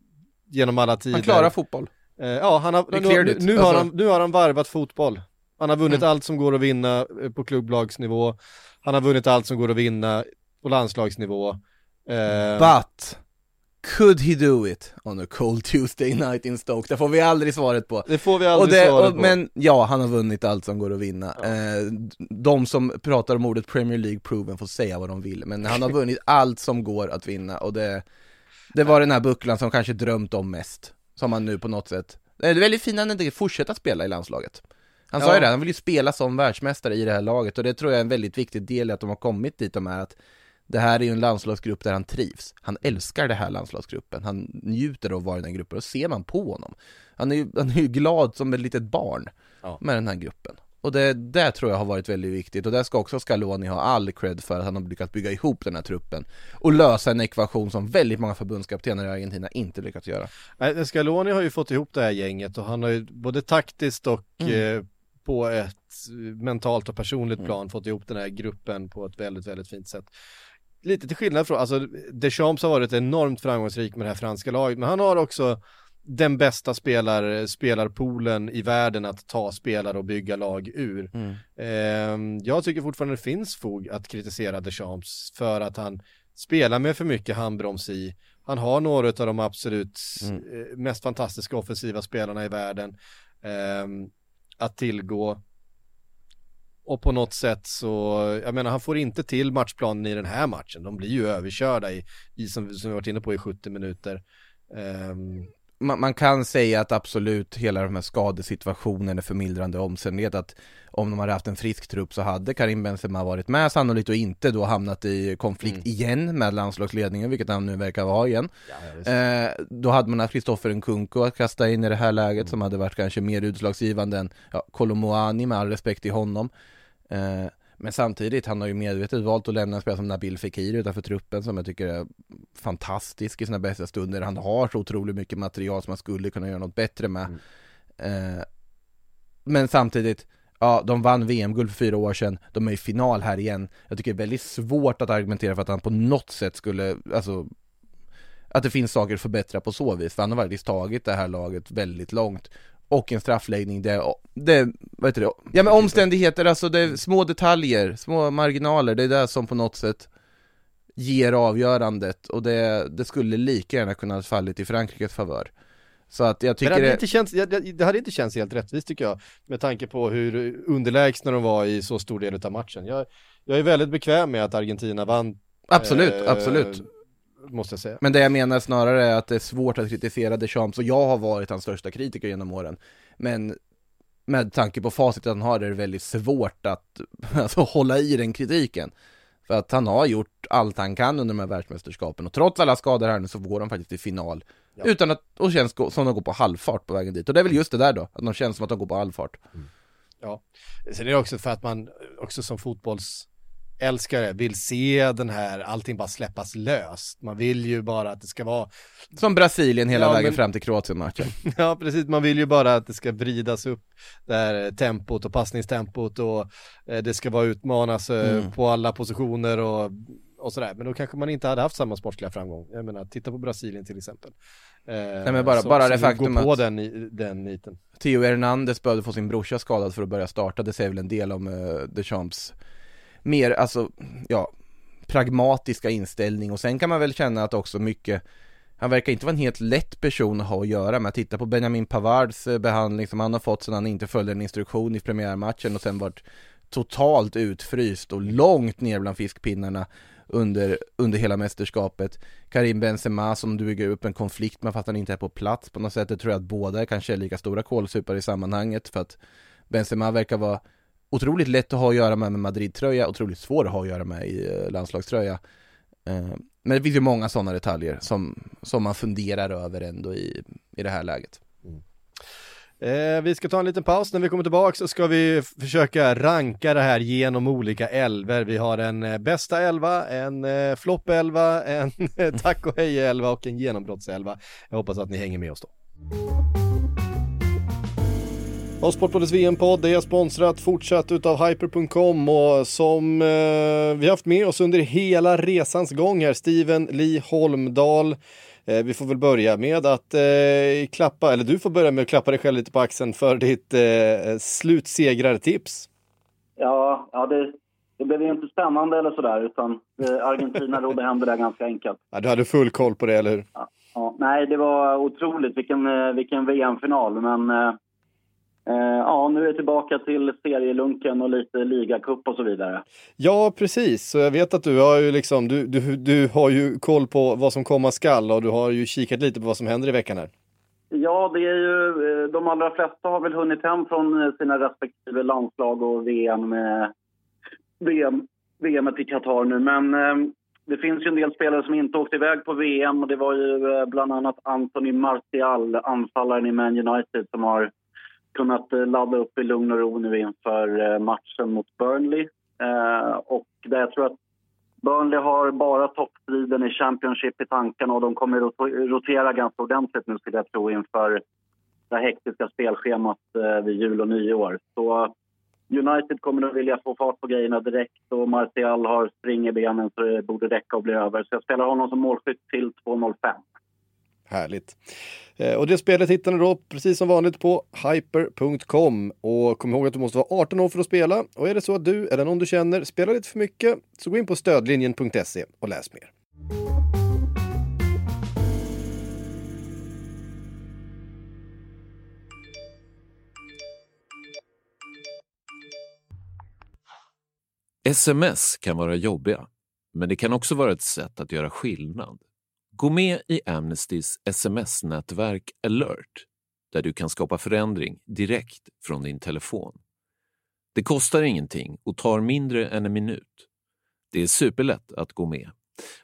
genom alla tider. Han klarar fotboll Eh, ja, han har, nu, nu, nu, har Alltså- han, nu har han varvat fotboll. Han har vunnit Mm. allt som går att vinna eh, på klubblagsnivå. Han har vunnit allt som går att vinna på landslagsnivå. Eh, But Could he do it on a cold Tuesday night in Stoke? Det får vi aldrig svaret på det får vi och aldrig det, svaret och, på. Men ja, han har vunnit allt som går att vinna Ja. eh, De som pratar om ordet Premier League proven får säga vad de vill Men han har vunnit allt som går att vinna och det Det var den här bucklan som kanske drömt om mest Som han nu på något sätt Det är väldigt fint att han inte fortsätter spela i landslaget Han sa Ja. ju det, han vill ju spela som världsmästare i det här laget och det tror jag är en väldigt viktig del i att de har kommit dit de är att det här är ju en landslagsgrupp där han trivs. Han älskar det här landslagsgruppen. Han njuter av att vara i den gruppen och ser man på honom. Han är ju, han är ju glad som ett litet barn Ja. med den här gruppen. Och det, det tror jag har varit väldigt viktigt och där ska också Scaloni ha all cred för att han har lyckats bygga ihop den här truppen och lösa en ekvation som väldigt många förbundskaptener i Argentina inte lyckats göra. Nej, Scaloni har ju fått ihop det här gänget och han har ju både taktiskt och Mm. eh, på ett eh, mentalt och personligt Mm. plan fått ihop den här gruppen på ett väldigt, väldigt fint sätt. Lite till skillnad från, alltså Deschamps har varit enormt framgångsrik med det här franska laget, men han har också den bästa spelar, spelarpoolen i världen att ta spelare och bygga lag ur. Mm. Eh, jag tycker fortfarande det finns fog att kritisera Deschamps för att han spelar med för mycket handbroms i. Han har några av de absolut mm. Eh, mest fantastiska offensiva spelarna i världen eh, att tillgå. Och på något sätt så, jag menar han får inte till matchplanen i den här matchen. De blir ju överkörda i, i som, som vi varit inne på i 70 minuter. Um, man, man, kan säga att absolut hela de här skadesituationen är förmildrande omständighet att om de hade haft en frisk trupp så hade Karim Benzema varit med sannolikt och inte då hamnat i konflikt mm. igen med landslagsledningen, vilket han nu verkar vara igen. Ja, eh, då hade man haft Kristoffer Nkunku att kasta in i det här läget mm. som hade varit kanske mer utslagsgivande än ja, Kolomoani med all respekt till honom. Eh, men samtidigt, han har ju medvetet valt att lämna en spelare som Nabil Fekir utanför truppen som jag tycker är fantastisk i sina bästa stunder. Han har så otroligt mycket material som man skulle kunna göra något bättre med. Mm. Eh, men samtidigt, ja, de vann VM-guld för fyra år sedan, de är i final här igen. Jag tycker det är väldigt svårt att argumentera för att han på något sätt skulle, alltså att det finns saker att förbättra på så vis, för han har faktiskt tagit det här laget väldigt långt och en straffläggning, det, det vad heter det? Ja men omständigheter, alltså det är små detaljer, små marginaler, det är det som på något sätt ger avgörandet och det, det skulle lika gärna kunna fallit i Frankrikes favör. Så att jag tycker det hade, inte känts, det hade inte känts helt rättvist tycker jag, med tanke på hur underlägsna de var i så stor del av matchen. Jag, jag är väldigt bekväm med att Argentina vann. Absolut, eh, absolut måste jag säga. Men det jag menar snarare är att det är svårt att kritisera Deschamps och jag har varit hans största kritiker genom åren. Men med tanke på facit han har är det väldigt svårt att alltså, hålla i den kritiken. För att han har gjort allt han kan under de här världsmästerskapen och trots alla skador här nu så går de faktiskt till final. Ja. Utan att, och känns som de går på halvfart på vägen dit. Och det är väl just det där då, att de känns som att de går på halvfart. Mm. Ja, sen är det också för att man också som fotbolls älskare vill se den här, allting bara släppas löst. Man vill ju bara att det ska vara Som Brasilien hela ja, vägen men... fram till Kroatien-matchen Ja precis, man vill ju bara att det ska vridas upp det här tempot och passningstempot och eh, det ska vara utmanas eh, mm. på alla positioner och, och sådär. Men då kanske man inte hade haft samma sportsliga framgång. Jag menar, titta på Brasilien till exempel. Eh, Nej men bara, så, bara det faktum på att den, den niten. Theo Hernandez behövde få sin brorsa skadad för att börja starta, det säger väl en del om uh, Deschamps mer, alltså, ja, pragmatiska inställning och sen kan man väl känna att också mycket han verkar inte vara en helt lätt person att ha att göra med. Titta på Benjamin Pavards eh, behandling som han har fått sedan han inte följde en instruktion i premiärmatchen och sen varit totalt utfryst och långt ner bland fiskpinnarna under, under hela mästerskapet. Karim Benzema som du bygger upp en konflikt med fast han inte är på plats på något sätt. Det tror jag att båda kanske är lika stora kålsupare i sammanhanget för att Benzema verkar vara otroligt lätt att ha att göra med med Madrid-tröja, otroligt svår att ha att göra med i eh, landslagströja. Eh, men det finns ju många sådana detaljer som, som man funderar över ändå i, i det här läget. Mm. Eh, vi ska ta en liten paus, när vi kommer tillbaka så ska vi försöka ranka det här genom olika elver. Vi har en eh, bästa elva, en eh, flopp elva, en eh, tack och hej elva och en genombrottselva. Jag hoppas att ni hänger med oss då. Och Sportbladets VM-podd är sponsrat fortsatt utav Hyper.com och som eh, vi haft med oss under hela resans gång här, Steven Lee Holmdahl. Eh, vi får väl börja med att eh, klappa, eller du får börja med att klappa dig själv lite på axeln för ditt eh, slutsegrartips. Ja, ja det, det blev ju inte spännande eller sådär, utan eh, Argentina rodde hem det där ganska enkelt. Ja, du hade full koll på det, eller hur? Ja, ja nej, det var otroligt. Vilken, eh, vilken VM-final, men Eh, ja, nu är jag tillbaka till serielunken och lite ligacup och så vidare. Ja, precis. Så jag vet att du har ju liksom, du, du, du har ju koll på vad som komma skall och du har ju kikat lite på vad som händer i veckan här. Ja, det är ju, eh, de allra flesta har väl hunnit hem från eh, sina respektive landslag och VM, VM, VM i Qatar nu. Men det finns ju en del spelare som inte åkte iväg på VM och det var ju bland annat Anthony Martial, anfallaren i Man United, som har kunnat eh, ladda upp i lugn och ro nu inför eh, matchen mot Burnley. Eh, och där jag tror att Burnley har bara toppstriden i Championship i tankarna och de kommer rotera ganska ordentligt nu skulle jag tro inför det hektiska spelschemat vid jul och nyår. Så United kommer att vilja få fart på grejerna direkt och Martial har spring i benen så det borde räcka och bli över. Så jag spelar honom som målskytt till 2.05. Härligt. Eh, och det spelet hittar ni då precis som vanligt på hyper.com. Och kom ihåg att du måste vara 18 år för att spela. Och är det så att du eller någon du känner spelar lite för mycket så gå in på stödlinjen.se och läs mer. Sms kan vara jobbiga, men det kan också vara ett sätt att göra skillnad. Gå med i Amnestys sms-nätverk alert där du kan skapa förändring direkt från din telefon. Det kostar ingenting och tar mindre än en minut. Det är superlätt att gå med.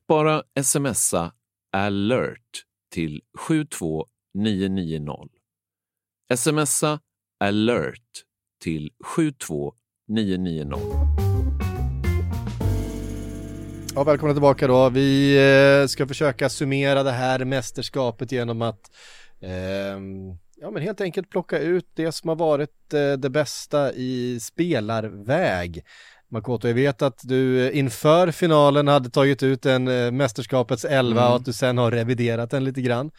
Bara smsa alert till 72990. Smsa alert till 72990. Ja, välkomna tillbaka då. Vi eh, ska försöka summera det här mästerskapet genom att eh, ja, men helt enkelt plocka ut det som har varit eh, det bästa i spelarväg. Makoto, jag vet att du inför finalen hade tagit ut en eh, mästerskapets elva Mm. och att du sen har reviderat den lite grann.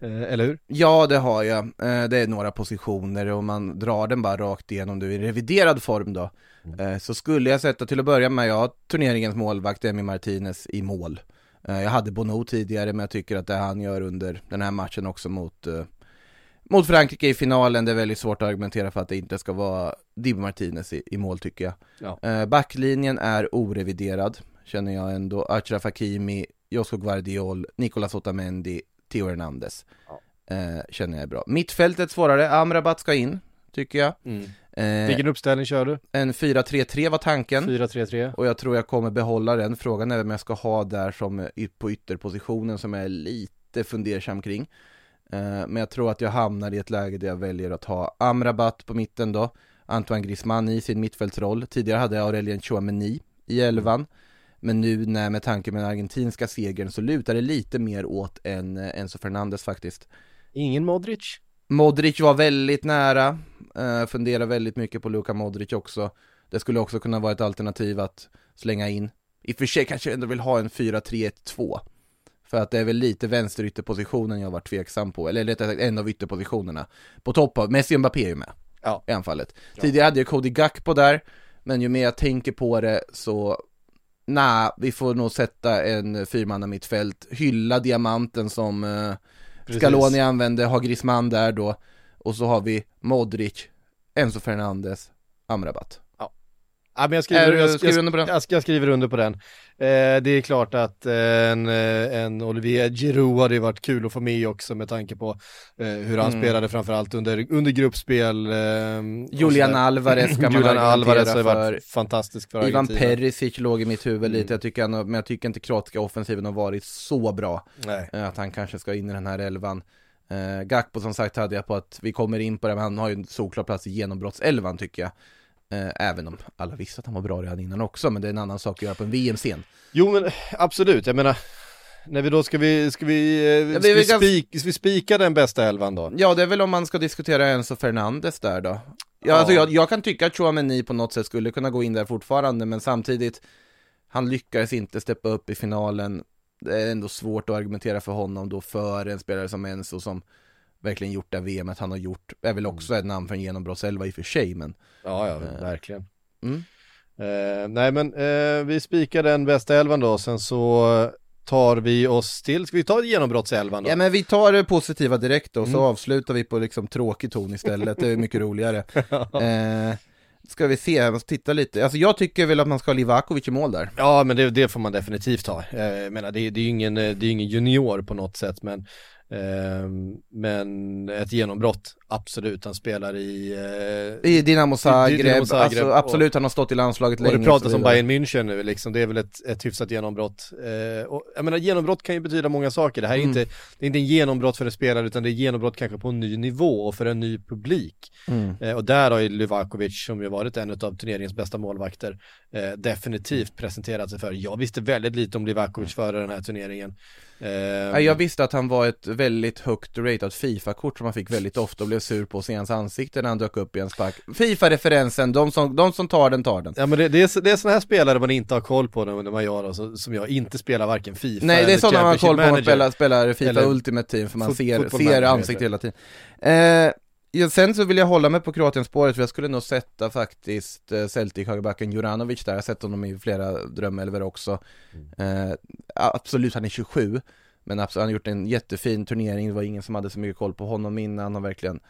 Eh, eller hur? Ja, det har jag. Eh, Det är några positioner och man drar den bara rakt igenom du i reviderad form då. Eh, Så skulle jag sätta till att börja med, jag har turneringens målvakt Emi Martinez i mål. Jag hade Bono tidigare, men jag tycker att det han gör under den här matchen också mot, mot Frankrike i finalen, det är väldigt svårt att argumentera för att det inte ska vara Dibu Martinez i, i mål tycker jag. Ja. Backlinjen är oreviderad, känner jag ändå. Achraf Hakimi, Josko Guardiol, Nicolas Otamendi, Theo Hernandez. Eh, känner jag är bra. Mittfältet svårare, Amrabat ska in, tycker jag. Eh, Vilken uppställning kör du? en 4-3-3 var tanken. 4-3-3? Och jag tror jag kommer behålla den. Frågan är vem jag ska ha där som på ytterpositionen som jag är lite fundersam kring. Eh, Men jag tror att jag hamnar i ett läge där jag väljer att ha Amrabat på mitten då. Antoine Griezmann i sin mittfältsroll. Tidigare hade jag Aurelien Chouameni i elvan. Men nu när med tanke med den argentinska segern så lutar det lite mer åt än eh, Enzo Fernandes faktiskt. Ingen Modric? Modric var väldigt nära, uh, funderar väldigt mycket på Luka Modric också. Det skulle också kunna vara ett alternativ att slänga in. I och för sig kanske jag ändå vill ha en 4-3-1-2. För att det är väl lite vänsterytterpositionen jag varit tveksam på, eller rättare sagt en av ytterpositionerna. På topp av, Messi och Mbappé är ju med. Ja. I anfallet. Tidigare hade jag Cody Gakpo där, men ju mer jag tänker på det så Nej, vi får nog sätta en fyrmanna mittfält, hylla diamanten som eh. Scaloni använde, har Griezmann där då Och så har vi Modric, Enzo Fernandes, Amrabat Ja, men jag skriver, jag, skriver under på den? Jag, jag skriver under på den. Eh, det är klart att eh, en, eh, en Olivier Giroud hade varit kul att få med också med tanke på eh, hur han Mm. spelade framförallt under, under gruppspel. Eh, Julian. Alvarez kan man Julian Alvarez har varit fantastisk för Ivan Argentina. Perisic låg i mitt huvud Mm. lite, jag tycker han, men jag tycker inte kroatiska offensiven har varit så bra Nej. eh, Att han kanske ska in i den här elvan eh, Gakpo som sagt hade jag på att vi kommer in på det, men han har ju en solklar plats i genombrottselvan tycker jag Även om alla visste att han var bra redan innan också, men det är en annan sak att göra på en VM-scen Jo men absolut, jag menar när vi då ska vi, ska vi, eh, Ja, ska vi- vi, vi kan- spik, ska vi spika den bästa elvan då? Ja, det är väl om man ska diskutera Enzo Fernandes där då. Ja, Ja. Alltså jag, jag kan tycka att Chouameni på något sätt skulle kunna gå in där fortfarande, men samtidigt, han lyckades inte steppa upp i finalen. Det är ändå svårt att argumentera för honom då för en spelare som Enzo som verkligen gjort det VMet han har gjort. Är väl också ett namn för en genombrottselva i och för sig, men Ja, ja, Eh. verkligen. Mm. Eh, nej men eh, vi spikar den bästa elvan då, sen så tar vi oss till, ska vi ta genombrottselvan då? Ja men vi tar det positiva direkt då, så Mm. avslutar vi på liksom tråkig ton istället, det är mycket roligare. eh, ska vi se, jag måste titta lite. Alltså jag tycker väl att man ska ha Livakovic i mål där. Ja men det, det får man definitivt ha. Eh, Jag menar det, det är ju ingen, eh, det är ingen junior på något sätt men Ehm, men ett genombrott, absolut. Han spelar i... eh, I Dinamo Zagreb, Dinamo Zagreb alltså och- absolut han har stått i landslaget och länge det pratas om. Bayern München nu liksom, det är väl ett, ett hyfsat genombrott. Eh, och jag menar genombrott kan ju betyda många saker. Det här är Mm. inte, det är inte en genombrott för en spelare utan det är genombrott kanske på en ny nivå och för en ny publik. Mm. Eh, och där har ju Livakovic, som ju varit en av turneringens bästa målvakter, eh, definitivt presenterat sig för. Jag visste väldigt lite om Livakovic före den här turneringen. Ja, jag visste att han var ett väldigt högt ratat Fifa-kort som man fick väldigt ofta och blev sur på att se hans ansikte när han dök upp i en spark. Fifa-referensen, de som, de som tar den tar den. Ja men det, det, är, det är sådana här spelare man inte har koll på när man gör så, som jag inte spelar varken Fifa Nej, det är sådana man har koll på när man spelar, spelar Fifa Eller Ultimate Team för man ser, ser ansiktet hela tiden. Eh, ja, sen så vill jag hålla mig på Kroatien-spåret för jag skulle nog sätta faktiskt eh, Celtic högerbacken Juranovic där, jag har sett honom i flera drömelver också. Eh, absolut, han är 27, men absolut, han har gjort en jättefin turnering, det var ingen som hade så mycket koll på honom innan, han har verkligen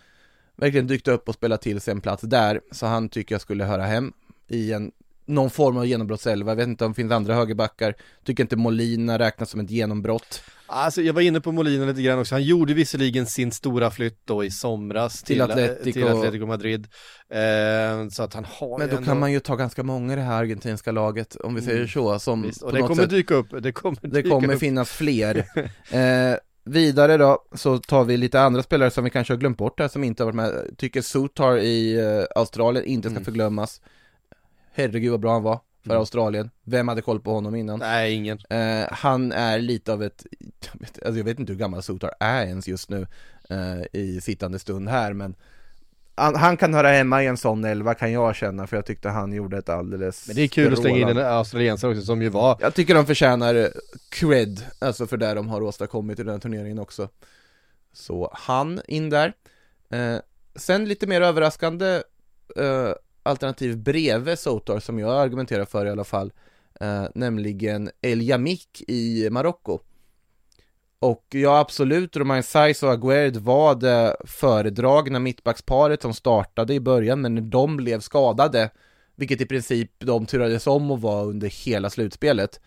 verkligen dykt upp och spelat till sig en plats där, så han tycker jag skulle höra hem i en någon form av genombrottselva, jag vet inte om det finns andra högerbackar, tycker inte Molina räknas som ett genombrott. Alltså jag var inne på Molina lite grann också, han gjorde visserligen sin stora flytt då i somras Till till, Atletico. till Atletico Madrid eh, Så att han har Men då ändå, kan man ju ta ganska många i det här argentinska laget, om vi säger Mm. så, som visst, Och det kommer sätt, dyka upp, det kommer det dyka kommer upp. finnas fler. eh, vidare då, så tar vi lite andra spelare som vi kanske har glömt bort här, som inte har varit med. Tycker Sutar i eh, Australien inte ska Mm. förglömmas. Herregud vad bra han var för Mm. Australien. Vem hade koll på honom innan? Nej ingen Eh, han är lite av ett, jag vet, alltså jag vet inte hur gammal Sutar är ens just nu eh, i sittande stund här, men han, han kan höra hemma i en sån elva kan jag känna, för jag tyckte han gjorde ett alldeles Men det är kul att slänga in en australiensare också som ju var jag tycker de förtjänar eh, cred, alltså för det de har åstadkommit i den här turneringen också. Så han in där. Eh, sen lite mer överraskande eh, alternativ bredvid Sotar som jag argumenterar för i alla fall. Eh, nämligen El Yamik i Marocko. Och ja, absolut, Romain Saiz och Aguerd var det föredragna mittbacksparet som startade i början, men de blev skadade, vilket i princip de turades om att vara under hela slutspelet,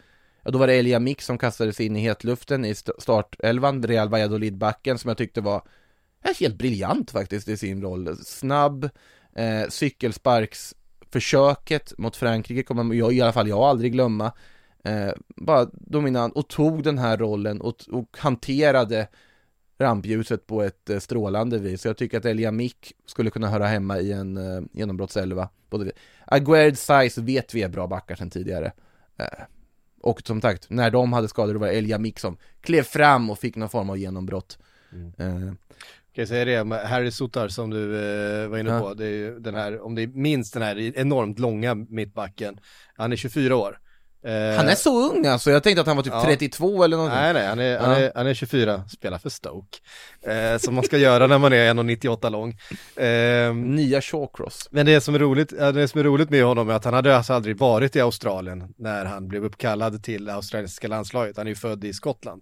ja då var det Elia Mick som kastades in i hetluften i startelvan, Real Valladolid-backen som jag tyckte var helt briljant faktiskt i sin roll. Snabb, eh, cykelsparksförsöket mot Frankrike kommer jag, i alla fall jag aldrig glömma. Eh, bara dominant och tog den här rollen och, och hanterade rampljuset på ett eh, strålande vis. Så jag tycker att Elia Mick skulle kunna höra hemma i en eh, genombrottselva. Både Aguerd Size vet vi är bra backar sedan tidigare. Eh, och som sagt, när de hade skador var det Elia Mick som klev fram och fick någon form av genombrott. Eh, Kan jag säga det, Harry Sotar som du eh, var inne Ja. på, det är ju den här, om det är minst den här enormt långa mittbacken, han är 24 år. Eh, han är så ung alltså, jag tänkte att han var typ Ja. 32 eller någonting. Nej nej, han är, han, Ja. är, han är 24, spelar för Stoke. Eh, som man ska göra när man är 1,98 lång. Eh, Nya Shawcross. men det som, är roligt, det som är roligt med honom är att han hade alltså aldrig varit i Australien när han blev uppkallad till australiensiska landslaget. Han är ju född i Skottland.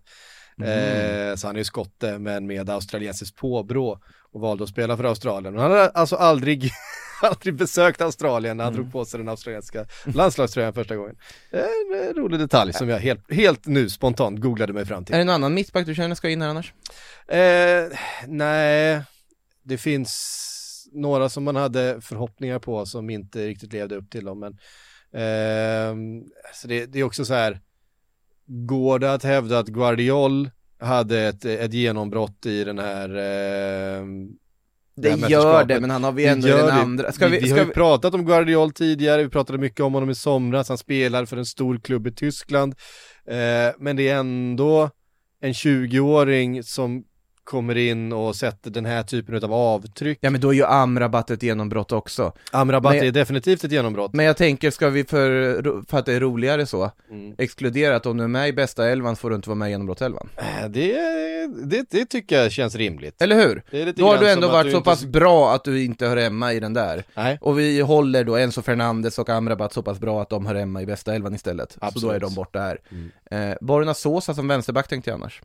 Eh, så han är ju skotte men med australiensiskt påbrå och valde att spela för Australien. Men han hade alltså aldrig, aldrig besökt Australien när han drog på sig den australienska landslagströjan första gången. Eh, En rolig detalj som jag helt, helt nu spontant googlade mig fram till. Är det någon annan mittback du känner ska in här annars? Eh, nej, det finns några som man hade förhoppningar på som inte riktigt levde upp till dem. Men eh, så det, det är också så här, går det att hävda att Guardiol hade ett, ett genombrott i den här eh, Det här gör det, men han har vi Det ändå den det. andra. Ska vi, vi, vi ska har ju vi, pratat om Guardiol tidigare, vi pratade mycket om honom i somras, han spelar för en stor klubb i Tyskland. Eh, men det är ändå en 20-åring som kommer in och sätter den här typen av avtryck. ja men då är ju Amrabat ett genombrott också. Amrabat Men- är definitivt ett genombrott. Men jag tänker, ska vi för, för att det är roligare så, Mm. exkludera att om du är med i bästa elvan får du inte vara med i genombrottselvan? Eh, Det, det, det tycker jag känns rimligt. Eller hur? Då har du ändå varit du så inte- pass bra att du inte hör hemma i den där. Nej, Och vi håller då Enzo Fernandes och Amrabat så pass bra att de hör hemma i bästa elvan istället. Så då Absolut. är de borta här. Mm. Eh, Borna Sosa som vänsterback tänkte jag annars.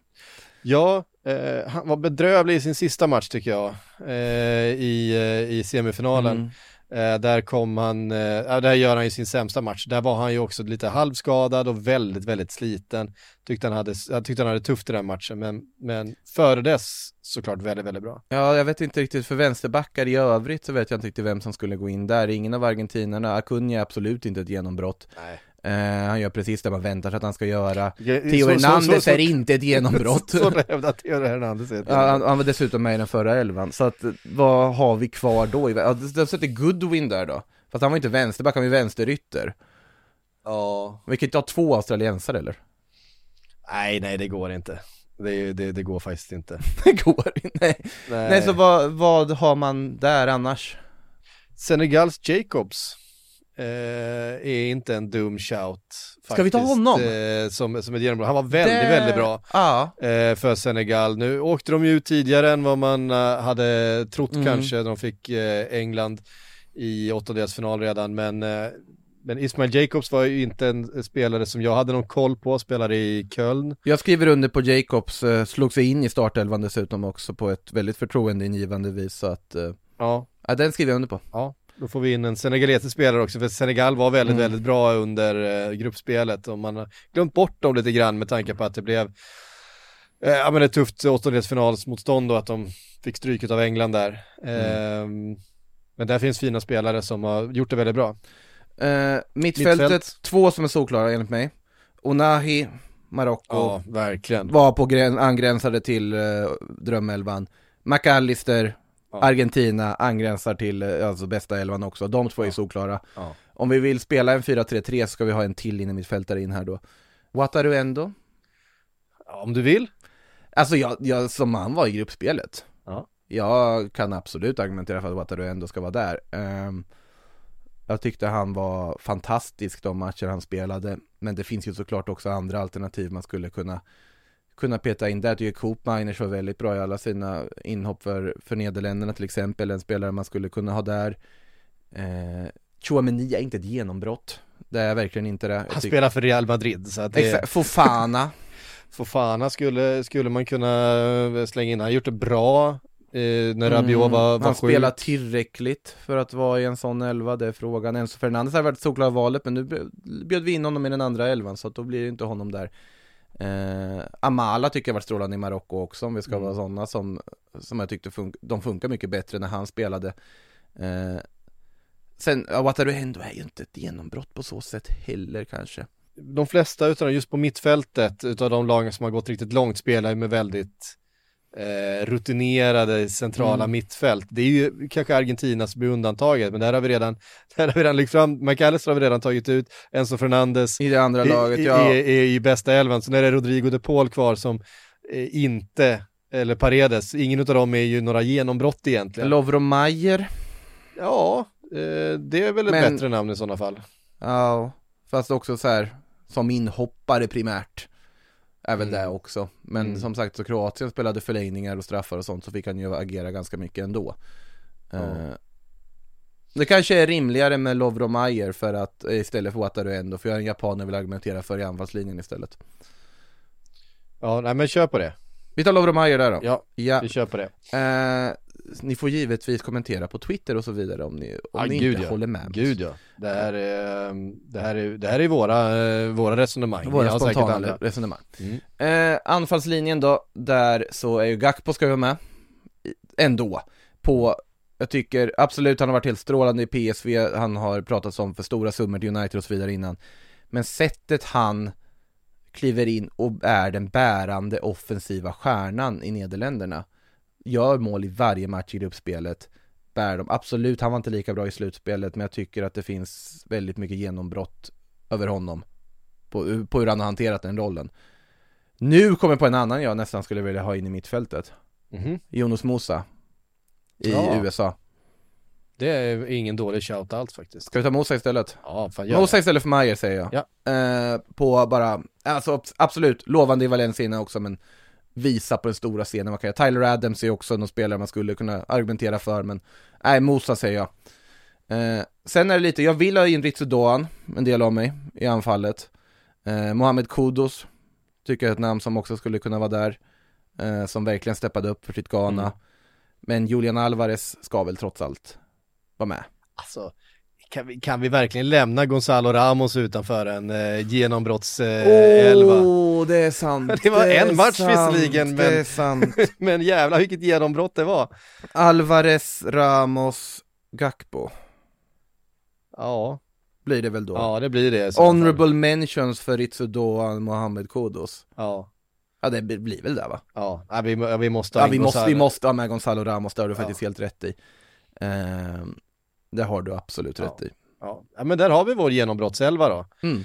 Ja, eh, han var bedrövlig i sin sista match tycker jag, eh, i, eh, i semifinalen. Mm. Eh, där kom han, eh, där gör han ju sin sämsta match. Där var han ju också lite halvskadad och väldigt, väldigt sliten. Tyckte han hade, jag tyckte han hade tufft i den matchen, men, men före dess såklart väldigt, väldigt bra. Ja, jag vet inte riktigt, för vänsterbackar i övrigt så vet jag inte riktigt vem som skulle gå in där. Ingen av argentinarna, Acuna absolut inte ett genombrott. Nej. Eh, han gör precis det man väntar sig att han ska göra. Så- Theo Hernandez är inte ett genombrott. Så, så hävdar Theo Hernandez är Ja, han, han var dessutom med i den förra elvan, så att vad har vi kvar då? Ja, de- sätter Goodwin där då. Fast han var inte vänsterback, han var ju vänsterytter. Ja. Vi kan inte ha två australiensare eller? Nej, nej det går inte. det, det, det går faktiskt inte. Det går inte. Nej. Nej, så vad, vad har man där annars? Senegals Jacobs är inte en dum shout. Faktiskt, Ska vi ta honom? Eh, som, som ett genombrott. Han var väldigt, Det- väldigt bra Ja, eh, för Senegal. Nu åkte de ju ut tidigare än vad man eh, hade trott Mm. kanske. De fick eh, England i åttondelsfinal redan, men eh, men Ismail Jacobs var ju inte en spelare som jag hade någon koll på, spelade i Köln. jag skriver under på Jacobs, eh, slog sig in i startelvan dessutom också på ett väldigt förtroendeingivande vis så att, eh, Ja, ja den skriver jag under på. Ja, då får vi in en senegalesisk spelare också, för Senegal var väldigt, Mm. väldigt bra under eh, gruppspelet och man har glömt bort dem lite grann med tanke på att det blev eh, ja men ett tufft åttondelsfinalsmotstånd och att de fick stryket av England där. Ehm, men där finns fina spelare som har gjort det väldigt bra. Eh, mittfältet, Mittfält. två som är solklara enligt mig. Onahi, Marocko, Ja, verkligen. var på grän, angränsade till eh, drömelvan. McAllister. Argentina angränsar till eh, alltså bästa elvan också. De två är solklara. Om vi vill spela en 4-3-3 så ska vi ha en till inne mittfältare in här då. Wataruendo? Om du vill. Alltså jag, jag, som han var i gruppspelet. Ja. Jag kan absolut argumentera för att Wataruendo ska vara där. Ehm, jag tyckte han var fantastisk de matcher han spelade. Men det finns ju såklart också andra alternativ man skulle kunna kunna peta in där. Jag tycker Coop Miners var väldigt bra i alla sina inhopp för, för Nederländerna till exempel. En spelare man skulle kunna ha där. Eh, Chouameni är inte ett genombrott. Det är verkligen inte det. Jag Han spelar för Real Madrid så att det, Exakt, Fofana. Fofana skulle, skulle man kunna eh, slänga in. Han har gjort det bra eh, när Rabiot var, var Mm. Han sjuk. spelar tillräckligt för att vara i en sån elva, det är frågan. Enzo Fernandes har varit solklara valet, men nu bjöd vi in honom i den andra elvan, så att då blir det inte honom där. Eh, Amala tycker jag varit strålande i Marocko också, om vi ska Mm. vara sådana som, som jag tyckte fun- de funkar mycket bättre när han spelade. Eh, sen, ja, Wataruendo är ju inte ett genombrott på så sätt heller kanske. de flesta dem, just på mittfältet, utav de lagen som har gått riktigt långt spelar ju med väldigt eh, rutinerade centrala Mm. mittfält. Det är ju kanske Argentinas blir undantaget, men där har vi redan, där har vi redan lyft fram, McAllister har vi redan tagit ut, Enzo Fernandes I det andra i, laget, i, ja. är, är i bästa elvan, så när det är Rodrigo de Paul kvar som eh, inte, eller Paredes, ingen utav dem är ju några genombrott egentligen. Lovro Mayer, ja, eh, det är väl ett Men- bättre namn i sådana fall. ja, fast också så här som inhoppare primärt. Är väl Mm. det också. Men Mm. som sagt så Kroatien spelade förlängningar och straffar och sånt så fick han ju agera ganska mycket ändå. Ja. Eh, det kanske är rimligare med Lovro Mayer för att eh, istället för Wataruendo för jag är en japan och vill argumentera för i anfallslinjen istället. Ja, nej men kör på det. Vi tar Lovro Mayer där då. Ja, Ja. vi kör på det. Eh, ni får givetvis kommentera på Twitter och så vidare om ni, om Ja, ni inte ja. håller med. Gud ja, det här är, det här är, det här är våra, våra resonemang. Våra spontana resonemang. Mm. Eh, anfallslinjen då, där så är ju Gakpo ska vara med. Ändå. På, jag tycker absolut han har varit helt strålande i PSV, han har pratats om för stora summor till United och så vidare innan. Men sättet han kliver in och är den bärande offensiva stjärnan i Nederländerna. Gör mål i varje match i gruppspelet. Bär dem. Absolut, han var inte lika bra i slutspelet, men jag tycker att det finns väldigt mycket genombrott över honom. På, på hur han har hanterat den rollen. Nu kommer jag på en annan jag nästan skulle vilja ha in i mittfältet. Mhm. Jonas Mosa. I Ja. USA. Det är ingen dålig shout alls faktiskt. Ska vi ta Mosa istället? Ja, fan gör Mosa det. istället för Mayer säger jag. Ja. Eh, på bara, alltså abs- absolut, lovande i Valencia också men visa på den stora scenen vad kan jag Tyler Adams är också någon spelare man skulle kunna argumentera för men nej, Mosa säger jag. Eh, sen är det lite, jag vill ha in Ritsu Doan, en del av mig, i anfallet. Eh, Mohamed Kudos, tycker jag är ett namn som också skulle kunna vara där. Eh, som verkligen steppade upp för sitt Ghana. Mm. Men Julian Alvarez ska väl trots allt vara med. Alltså, kan vi, kan vi verkligen lämna Gonzalo Ramos utanför en eh, genombrotts eh, Åh, elva? det är sant. Det var är en match sant, visserligen, Det men- är sant. Men jävlar vilket genombrott det var. Alvarez, Ramos, Gakpo Ja, blir det väl då. ja det blir det. Honorable mentions för Ritsu Doan, Mohamed Kudos. Ja, Ja, det blir- väl det va? ja, vi, vi måste ha Ja, vi måste, vi måste ha med Gonzalo Ramos, det har du Ja. faktiskt helt rätt i. Ehm, det har du absolut Ja. rätt i. Ja. ja, men där har vi vår genombrottselva då. Mm.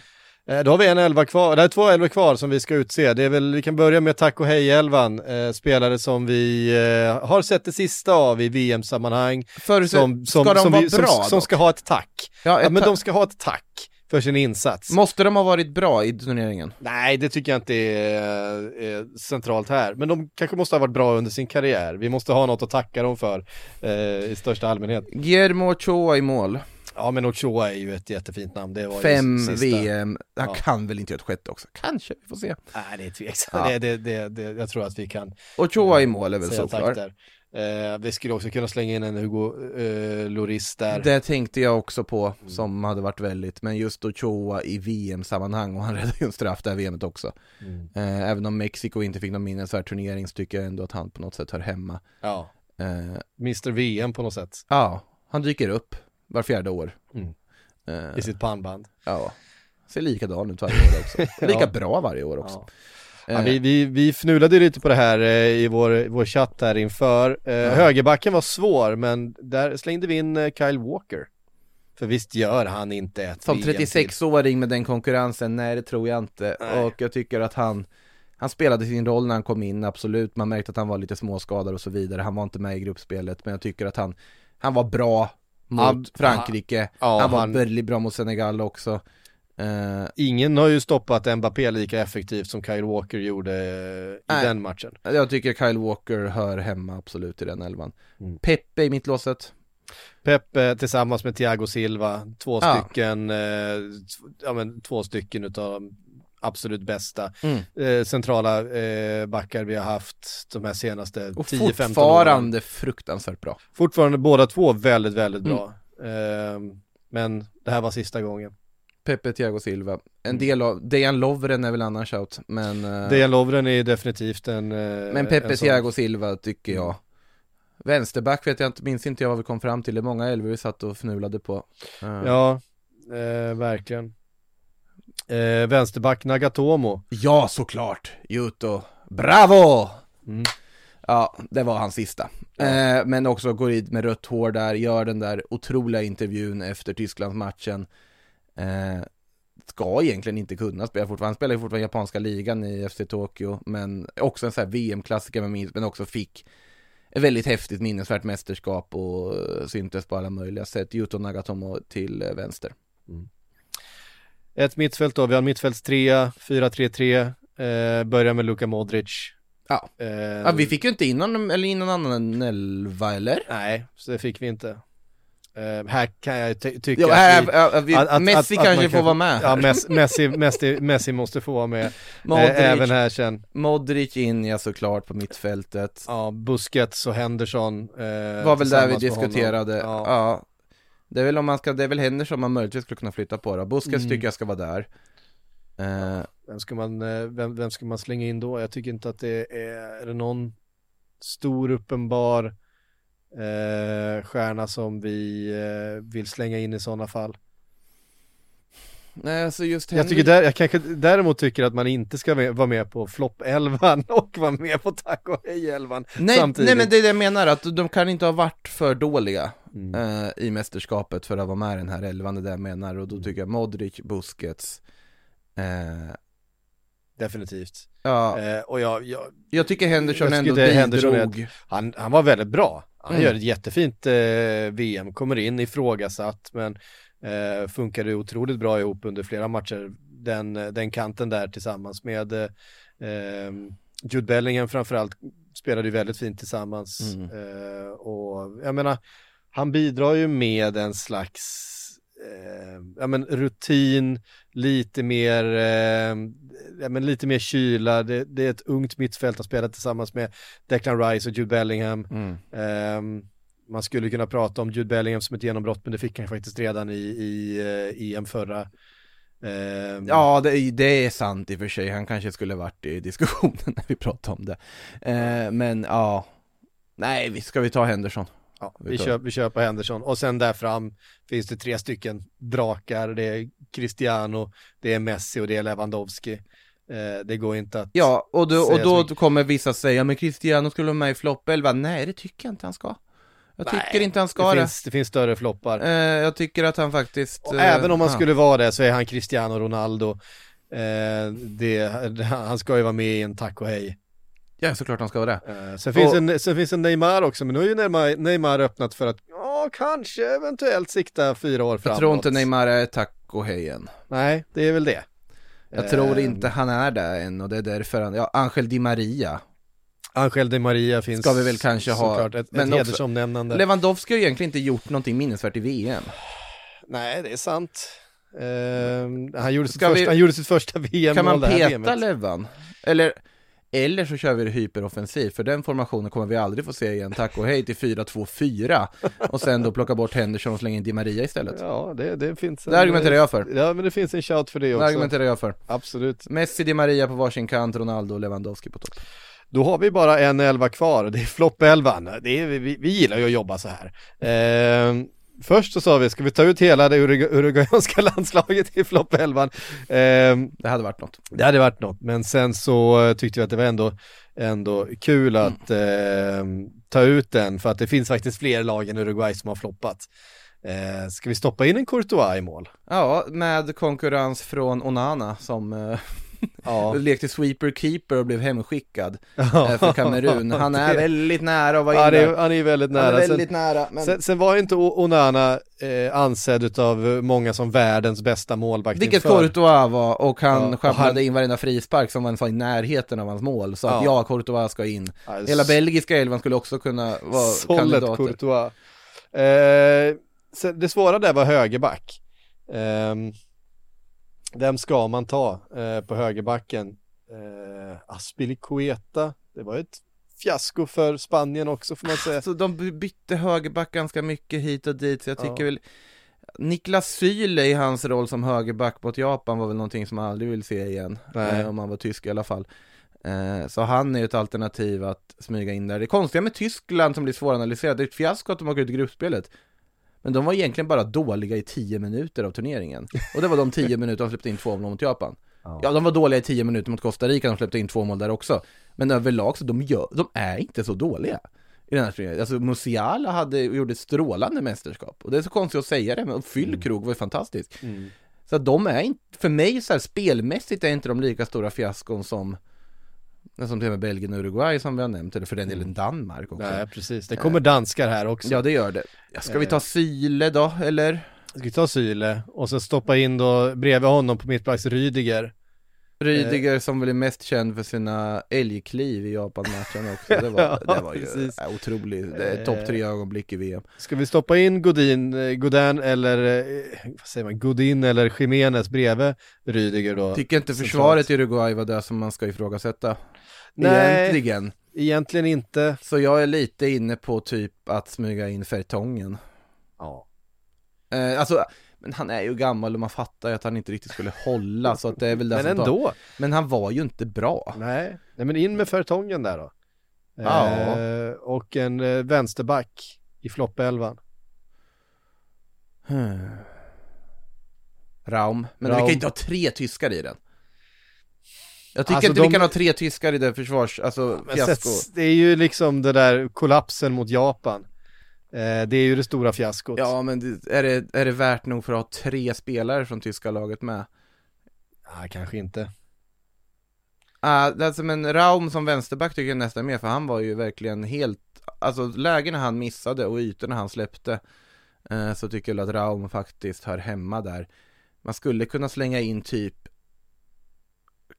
Eh, Då har vi en elva kvar, det är två elva kvar som vi ska utse. Det är väl, vi kan börja med tack och hej-elvan, eh, spelare som vi eh, har sett det sista av i VM-sammanhang. Förutsätt- Som, som, ska de som, vara vi, som, bra som dock? ska ha ett tack. Ja, Ja, ett men ta- de ska ha ett tack för sin insats. Måste de ha varit bra i turneringen? Nej, det tycker jag inte är, är centralt här. Men de kanske måste ha varit bra under sin karriär. Vi måste ha något att tacka dem för eh, i största allmänhet. Guillermo Ochoa i mål, Ja, men Ochoa är ju ett jättefint namn. Det var fem. VM, han Ja. kan väl inte göra ett sjätte också? Kanske, vi får se. Nej, det är tveksamt. Ja. Det, det, det, jag tror att vi kan Ochoa i mål är väl såklart. Där. Eh, vi skulle också kunna slänga in en Hugo eh, Lloris där. Det tänkte jag också på, som hade varit väldigt, men just Ochoa i VM-sammanhang och han räddade ju en straff det här VMet också. Mm. Eh, även om Mexiko inte fick någon minnesvärd turnering så tycker jag ändå att han på något sätt hör hemma. Ja, Eh, Mr VM på något sätt ja, han dyker upp var fjärde år. Mm. Eh, i sitt pannband. ja, ser likadan ut varje år också. Lika Ja. bra varje år också. Ja. Ja, Eh, vi, vi, vi fnulade lite på det här eh, i vår, vår chatt här inför. Eh, Högerbacken var svår, men där slängde vi in Kyle Walker. För visst gör han inte ett Som VM till. 36-åring med den konkurrensen, nej det tror jag inte. Nej. Och jag tycker att han, han spelade sin roll när han kom in, absolut. Man märkte att han var lite småskadad och så vidare. Han var inte med i gruppspelet, men jag tycker att han, han var bra mot Frankrike. Ja, han var han- väldigt bra mot Senegal också. Eh, Ingen har ju stoppat Mbappé lika effektivt som Kyle Walker gjorde eh, i Nej. den matchen. jag tycker Kyle Walker hör hemma absolut i den elvan. Mm. Peppe i mittlåset. Pep eh, tillsammans med Thiago Silva, två Ja. stycken, eh, ja men två stycken utav absolut bästa Mm. eh, centrala eh, backar vi har haft de här senaste Och 10-15 åren. fortfarande fruktansvärt bra. Fortfarande båda två väldigt, väldigt Mm. bra. Ehm, men det här var sista gången. Peppe, Thiago Silva. Mm. En del av, Dejan Lovren är väl annan shout, men... eh, Dejan Lovren är definitivt en... eh, Men Peppe en Thiago Silva tycker jag Vänsterback vet jag inte, minns inte jag vad vi kom fram till Det är många elvor vi satt och fnulade på Eh, Ja, eh, verkligen. Eh, vänsterback Nagatomo. ja såklart, Juto Bravo! Mm. Ja, det var hans sista eh, Men också går in med rött hår där, gör den där otroliga intervjun efter Tysklandsmatchen eh, Ska egentligen inte kunna spela fortfarande, han spelar ju fortfarande japanska ligan i FC Tokyo Men också en sån här VM-klassiker med minst, men också fick ett väldigt häftigt minnesvärt mästerskap och eh, syntes på alla möjliga sätt. Yuto Nagatomo till eh, vänster. Ett mittfält då, vi har en mittfältstrea, 4-3-3, eh, börjar med Luka Modric. Ja. Eh, Ja, vi fick ju inte in någon, eller in någon annan elva eller? Nej, så det fick vi inte. Eh, här kan jag ty- tycka Jo, att vi, ja, vi, att- att- Messi att- kanske får kan- vara med Ja. Messi, Messi, Messi, måste få vara med. Modric, Eh, även här sen. Modric in ja såklart på mittfältet. Ja, Busquets och Henderson. Eh, var väl där vi diskuterade. Ja. Ja. Det är väl om man ska, det är väl Henderson man möjligtvis skulle kunna flytta på då. Busquets Mm. tycker jag ska vara där. Eh, Vem ska man, eh, vem, vem ska man slänga in då? Jag tycker inte att det är, är det någon stor uppenbar eh, stjärna som vi eh, vill slänga in i sådana fall. nej, alltså just Jag tycker där, jag kanske däremot tycker att man inte ska med, vara med på flopp-elvan och vara med på tack och hej-elvan nej, samtidigt. nej men det är det jag menar, att de kan inte ha varit för dåliga Mm. eh, i mästerskapet för att vara med i den här elvan, det är det jag menar. Och då tycker jag Modric, Busquets, eh, Definitivt. ja, Eh, och jag, jag, jag tycker Henderson jag ändå bidrog. han, han var väldigt bra. Han Mm. gör ett jättefint eh, VM, kommer in ifrågasatt men eh, funkade otroligt bra ihop under flera matcher. Den, den kanten där tillsammans med eh, eh, Jude Bellingham framförallt spelade ju väldigt fint tillsammans. Mm. Eh, och jag menar, han bidrar ju med en slags eh, ja, men rutin, lite mer, eh, ja, men lite mer kyla. Det, det är ett ungt mittfält att spela tillsammans med Declan Rice och Jude Bellingham. Mm. Ehm, man skulle kunna prata om Jude Bellingham som ett genombrott, men det fick han faktiskt redan i, i eh, EM förra. Ehm, Ja, det, det är sant i och för sig. Han kanske skulle varit i diskussionen när vi pratade om det. Eh, men ja, nej, ska vi ta Henderson? Ja, vi kör, vi på Henderson. Och sen där fram finns det tre stycken drakar. Det är Cristiano, det är Messi och det är Lewandowski. Eh, det går inte att... Ja, och då, och då kommer vissa säga, men Cristiano skulle vara med i flopp 11. Nej, det tycker jag inte han ska. Jag Nej, tycker inte han ska det det. finns, det finns större floppar. Eh, jag tycker att han faktiskt... Och eh, även om han ja. skulle vara det så är han Cristiano Ronaldo. Eh, det, han ska ju vara med i en tack och hej. Ja, såklart han ska vara det. Eh, sen, finns en, sen finns en Neymar också, men nu har ju Neymar, Neymar öppnat för att, ja, kanske eventuellt sikta fyra år framåt. Jag tror inte Neymar är tack och hej än. Nej, det är väl det. Jag tror Eh, inte han är där än och det är därför han, ja, Angel Di Maria. Angel Di Maria finns Ska vi väl kanske ha, såklart ett, men ett hedersomnämnande. Lewandowski har ju egentligen inte gjort någonting minnesvärt i VM. Nej, det är sant. Eh, han, gjorde sitt vi- första, han gjorde sitt första VM Kan man peta. Levan? Eller, eller så kör vi det hyperoffensivt, för den formationen kommer vi aldrig få se igen. Tack och hej till 4-2-4 och sen då plocka bort Henderson och slänga in Di Maria istället. Ja, det, det finns en, Det argumenterar jag för. Ja, men det finns en shout för det Det också. argumenterar jag för. Absolut. Messi, Di Maria på varsin kant, Ronaldo och Lewandowski på topp. Då har vi bara en elva kvar det är floppelvan. Det är, vi, vi gillar ju att jobba så här. Eh, först så sa vi, ska vi ta ut hela det Urugu- uruguayanska landslaget i floppelvan? Eh, Det hade varit något. det hade varit något, men sen så tyckte vi att det var ändå, ändå kul att eh, ta ut den för att det finns faktiskt fler lag än Uruguay som har floppat. Eh, ska vi stoppa in en Courtois i mål? Ja, med konkurrens från Onana som eh, Ja. lekte sweeper keeper och blev hemskickad Ja. eh, för Kamerun. Han är väldigt nära att vara inne. det är, han är väldigt nära. Han är Sen- väldigt nära, men Sen, sen var ju inte Onana eh, ansedd utav många som världens bästa målvakt vilket. Courtois var och han Ja, sjabblade han- in varenda frispark som var i närheten av hans mål. Så att Ja. ja, Courtois ska in. Ja, Hela belgiska elvan skulle också kunna vara Sollet kandidater. Courtois. Eh, sen, det svåra där var högerback. Eh, vem ska man ta eh, på högerbacken? Eh, Aspilicueta, det var ett fiasko för Spanien också får man säga. Så de bytte högerback ganska mycket hit och dit, så jag tycker Ja. väl Niklas Syle i hans roll som högerback mot Japan var väl någonting som man aldrig vill se igen, eh, om han var tysk i alla fall. Eh, så han är ju ett alternativ att smyga in där. Det konstiga med Tyskland som blir svåranalyserat, det är ett fiasko att de åker ut i gruppspelet. Men de var egentligen bara dåliga i 10 minuter av turneringen. Och det var de 10 minuter de släppte in två mål mot Japan. Ja, de var dåliga i 10 minuter mot Costa Rica, de släppte in två mål där också. Men överlag så de, gör, de är inte så dåliga i den här turneringen. Alltså Musiala hade, gjorde ett strålande mästerskap. Och det är så konstigt att säga det, men Fyllkrog var ju fantastisk. Så att de är inte, för mig så här spelmässigt är inte de lika stora fiaskon som som till och med Belgien och Uruguay som vi har nämnt, eller för den delen Danmark också. Nej, precis. Det kommer danskar här också. Ja, det gör det. Ska vi ta Syle då, eller? Ska vi ta Syle och så stoppa in då bredvid honom på mittbacks Rydiger. Rydiger som väl är mest känd för sina älgkliv i Japan-matchen också. Det var, Ja, det var ju precis. äh, otroligt, topp tre ögonblick i VM. Ska vi stoppa in Godin, eh, Godin eller, eh, vad säger man, Godin eller Jiménez bredvid Rydiger då? Tycker inte försvaret i Uruguay var det som man ska ifrågasätta. Nej. Egentligen. Egentligen inte. Så jag är lite inne på typ att smyga in Fertongen. Ja. Eh, alltså, men han är ju gammal och man fattar ju att han inte riktigt skulle hålla så att det är väl det Men som tar- ändå. Men han var ju inte bra. Nej. Nej, men in med Fertongen där då. Ja. Eh, och en eh, vänsterback i floppelvan. Hmm. Raum. Men Raum. vi kan inte ha tre tyskar i den. Jag tycker Alltså, inte de- vi kan ha tre tyskar i det försvars, alltså Men fiasko. det är ju liksom det där kollapsen mot Japan. Eh, det är ju det stora fiaskot. Ja men det, är, det, är det värt nog för att ha tre spelare från tyska laget med? Ah, kanske inte. Ah, det är som en Raum som vänsterback tycker jag nästan mer, för han var ju verkligen helt, alltså lägena han missade och ytorna han släppte, eh, så tycker jag att Raum faktiskt hör hemma där. Man skulle kunna slänga in typ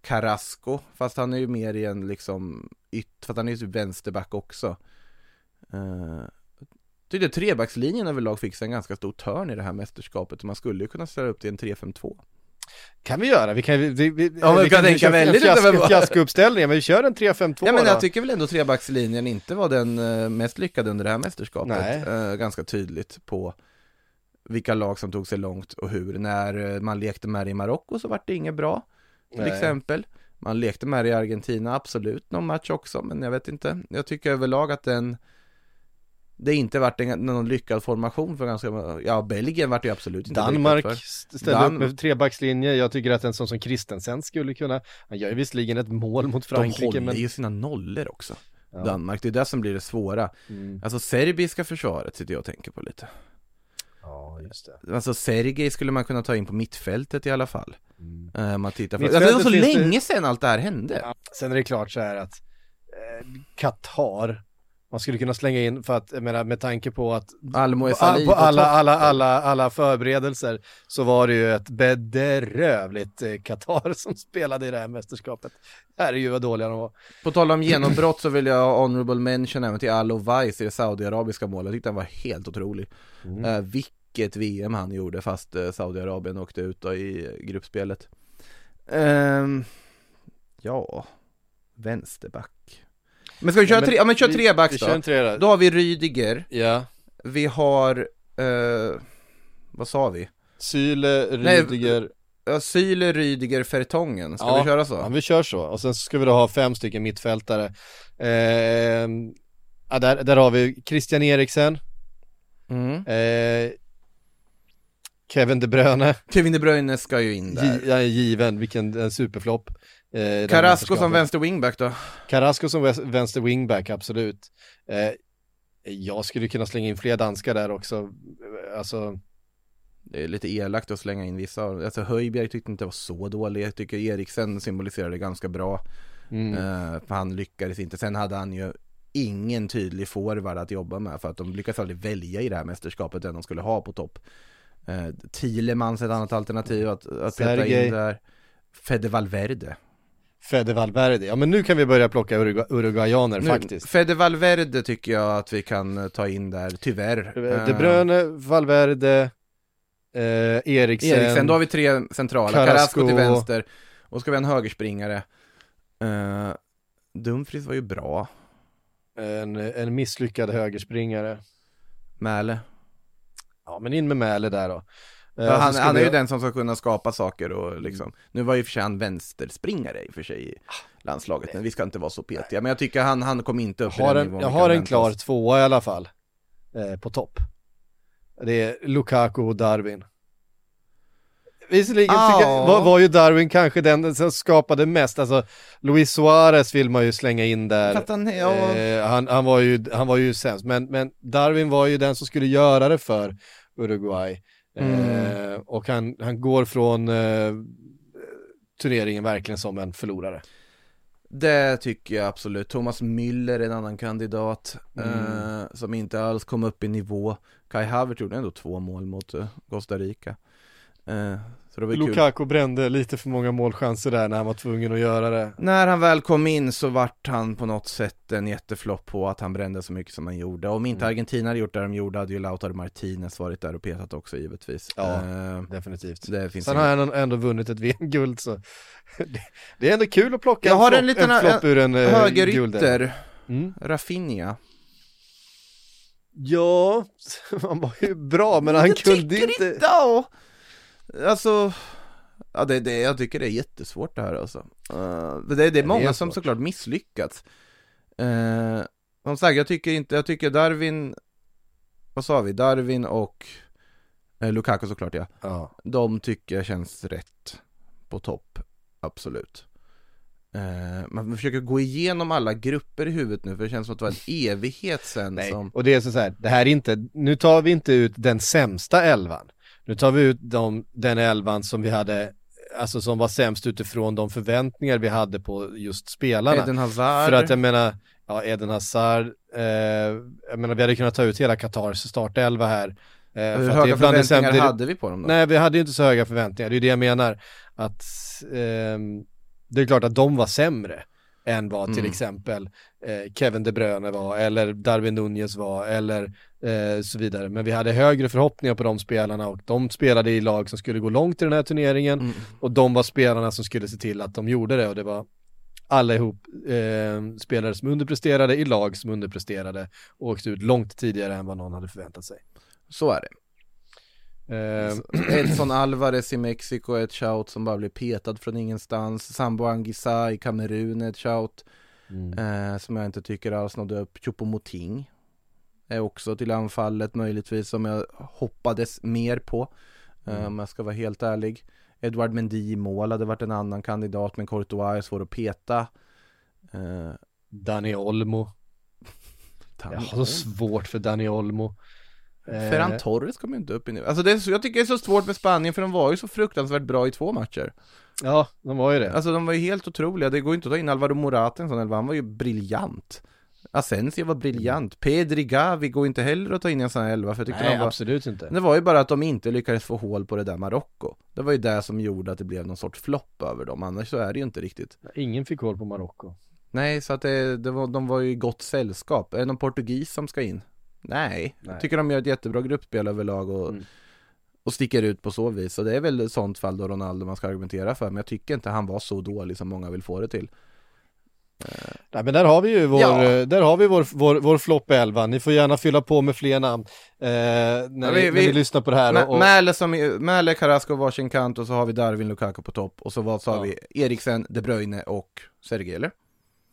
Carrasco, fast han är ju mer i en liksom yt, fast han är ju typ vänsterback också. Eh, tyckte trebackslinjen överlag fick sig en ganska stor törn i det här mästerskapet man skulle ju kunna ställa upp till en 3-5-2. Kan vi göra, vi kan, vi, vi, vi, Ja, vi kan tänka köra en väldigt utöver- fiaskouppställning, men vi kör en 3-5-2 Ja men då. jag tycker väl ändå trebackslinjen inte var den eh, mest lyckade under det här mästerskapet. Nej. Eh, ganska tydligt på vilka lag som tog sig långt och hur. När eh, man lekte med det i Marocko så var det inget bra, till Nej. exempel. Man lekte med det i Argentina, absolut, någon match också, men jag vet inte. Jag tycker överlag att den det inte varit en, någon lyckad formation för ganska, ja Belgien vart det ju absolut inte Danmark ställde Dan- upp med trebackslinje, jag tycker att en sån som Christensen skulle kunna, han gör ju visserligen ett mål mot De Frankrike håller men ju sina nollor också. Ja. Danmark, det är det som blir det svåra. Mm. Alltså serbiska försvaret sitter jag och tänker på lite. Ja, just det. Alltså Sergej skulle man kunna ta in på mittfältet i alla fall. Mm. Eh, man tittar på. Alltså, det var så finns det- länge sedan allt det här hände. Ja. Sen är det klart så här att eh, Qatar, man skulle kunna slänga in för att, jag menar, med tanke på att Almo Salih på alla, alla, alla, alla förberedelser så var det ju ett bedrövligt eh, Qatar som spelade i det här mästerskapet. Herregud vad dåliga de var. På tal om genombrott så vill jag honorable mention även till Alo Weiss i det saudiarabiska målet. Jag tyckte han var helt otrolig. Mm. Eh, vilket VM han gjorde fast eh, Saudiarabien åkte ut då i gruppspelet. Ehm, ja, vänsterback. Men ska vi köra tre, ja men kör tre backs då. tre Då har vi Rydiger, Ja. vi har, eh, vad sa vi? Syle, Nej, Rydiger. Ja, Syle, Rydiger, Fertongen, ska Ja, vi köra så? Ja, vi kör så. Och sen ska vi då ha fem stycken mittfältare. Eh, ja, där, där har vi Christian Eriksen, Mm. eh, Kevin De Bruyne, Kevin De Bruyne ska ju in där. Gi- ja, given, vilken en superflopp. Eh, Carrasco som vänster wingback då? Carrasco som vänster wingback, absolut. Eh, jag skulle kunna slänga in fler danskar där också. Eh, Alltså, Det är lite elakt att slänga in vissa. Alltså Höjbjerg tyckte inte var så dålig Jag tycker Eriksen symboliserade ganska bra. Mm. eh, För han lyckades inte. Sen hade han ju ingen tydlig forward att jobba med För att de lyckades aldrig välja i det här mästerskapet Den de skulle ha på topp. Eh, Thielemans ett annat alternativ att, att peta in där. Fede Valverde Fede Valverde. Ja men nu kan vi börja plocka Urugu- uruguayaner Nu, faktiskt. Fede Valverde tycker jag att vi kan eh, ta in där, tyvärr De Bruyne, Valverde, eh, Eriksen. Eriksen, då har vi tre centrala, Carrasco. Carrasco, till vänster Och ska vi ha en högerspringare uh, Dumfries var ju bra en, en misslyckad högerspringare. Mäle Ja men in med Mäle där då. Eh, ja, Han, han är ju den som ska kunna skapa saker och liksom Nu var ju för sig han vänsterspringare i och för sig i landslaget Men vi ska inte vara så petiga Men jag tycker han, han kom inte upp Jag har i den en, nivån jag har en klar oss. tvåa i alla fall. Eh, på topp. Det är Lukaku och Darwin. Visserligen jag- var, var ju Darwin kanske den som skapade mest, alltså Luis Suarez vill man ju slänga in där. Han, ja, Eh, han, han, var ju, han var ju sämst, men, men Darwin var ju den som skulle göra det för Uruguay. Eh, Mm. och han, han går från eh, turneringen verkligen som en förlorare. Det tycker jag absolut. Thomas Müller är en annan kandidat Mm. eh, som inte alls kom upp i nivå. Kai Havertz gjorde ändå två mål mot eh, Costa Rica. Så det var ju kul. Lukaku brände lite för många målchanser där när han var tvungen att göra det. När han väl kom in så vart han på något sätt en jätteflopp på att han brände så mycket som han gjorde. Om inte Mm. Argentina hade gjort det de gjorde hade ju Lautaro Martinez varit där och petat också givetvis. Ja. Eh, Definitivt. det finns Sen har han ändå vunnit ett VM-guld så det, det är ändå kul att plocka Jag en, har flopp, en liten en flopp ur en eh. Högerytter, Mm. Rafinha. Ja, han var ju bra men han jag kunde tycker inte... Ja, alltså Ja det, det, jag tycker det är jättesvårt det här alltså uh, det, det är det många är som såklart misslyckats uh, Som sagt, jag tycker inte, jag tycker Darwin Vad sa vi? Darwin och eh, Lukaku såklart ja Ja. De tycker jag känns rätt på topp Absolut uh, Man försöker gå igenom alla grupper i huvudet nu för det känns som att det var en evighet sen Nej, som och det är så här, det här är inte, nu tar vi inte ut den sämsta elvan. Nu tar vi ut de, den elvan som vi hade, alltså som var sämst utifrån de förväntningar vi hade på just spelarna. Eden Hazard För att jag menar, ja Eden Hazard, eh, jag menar vi hade kunnat ta ut hela Qatars startelva här. Eh, för Hur att höga det det förväntningar sämre- hade vi på dem då? Nej, vi hade ju inte så höga förväntningar, det är det jag menar. Att ehm, det är klart att de var sämre än vad till Mm. exempel eh, Kevin De Bruyne var, eller Darwin Nunez var, eller eh, så vidare. Men vi hade högre förhoppningar på de spelarna och de spelade i lag som skulle gå långt i den här turneringen Mm. och de var spelarna som skulle se till att de gjorde det och det var alla ihop eh, spelare som underpresterade i lag som underpresterade och åkte ut långt tidigare än vad någon hade förväntat sig. Så är det Eh, Edson Alvarez i Mexiko är ett shout som bara blir petad från ingenstans. Sambo Anguissa i Kamerun är ett shout mm. eh, Som jag inte tycker alls nådde upp. Choupo-Moting Är också till anfallet möjligtvis som jag hoppades mer på eh, Mm. Om jag ska vara helt ärlig. Edward Mendy i mål hade varit en annan kandidat men Courtois är svår att peta. Eh, Dani Olmo. Jag har så svårt för Dani Olmo. Ferran Torres kommer inte upp i nu. Alltså det är så, jag tycker det är så svårt med Spanien för de var ju så fruktansvärt bra i två matcher. Ja, de var ju det. Alltså de var ju helt otroliga. Det går inte att ta in Alvaro Morata en sån elva. Han var ju briljant. Asensio var briljant. Pedri Gavi går inte heller att ta in i en sån här elva för jag tyckte Nej, de var... absolut inte. Det var ju bara att de inte lyckades få hål på det där Marocko. Det var ju det som gjorde att det blev någon sorts flopp över dem. Annars så är det ju inte riktigt. Ingen fick hål på Marocko. Nej, så att det, det var, de var ju i gott sällskap. Är det någon portugis som ska in? Nej, Nej. jag tycker de gör ett jättebra gruppspel överlag och, Mm. och sticker ut på så vis. Så det är väl ett sånt fall då Ronaldo man ska argumentera för. Men jag tycker inte han var så dålig som många vill få det till. Nej men där har vi ju vår, Ja. eh, där har vi vår, vår, vår flopp 11. Ni får gärna fylla på med fler namn eh, när, ni, vi- när vi- lyssnar på det här. Och, och, Mäle, som, Mäle, Carrasco varsin kant och så har vi Darwin Lukaku på topp. Och så vad sa Ja. vi? Eriksen, De Bruyne och Sergej eller?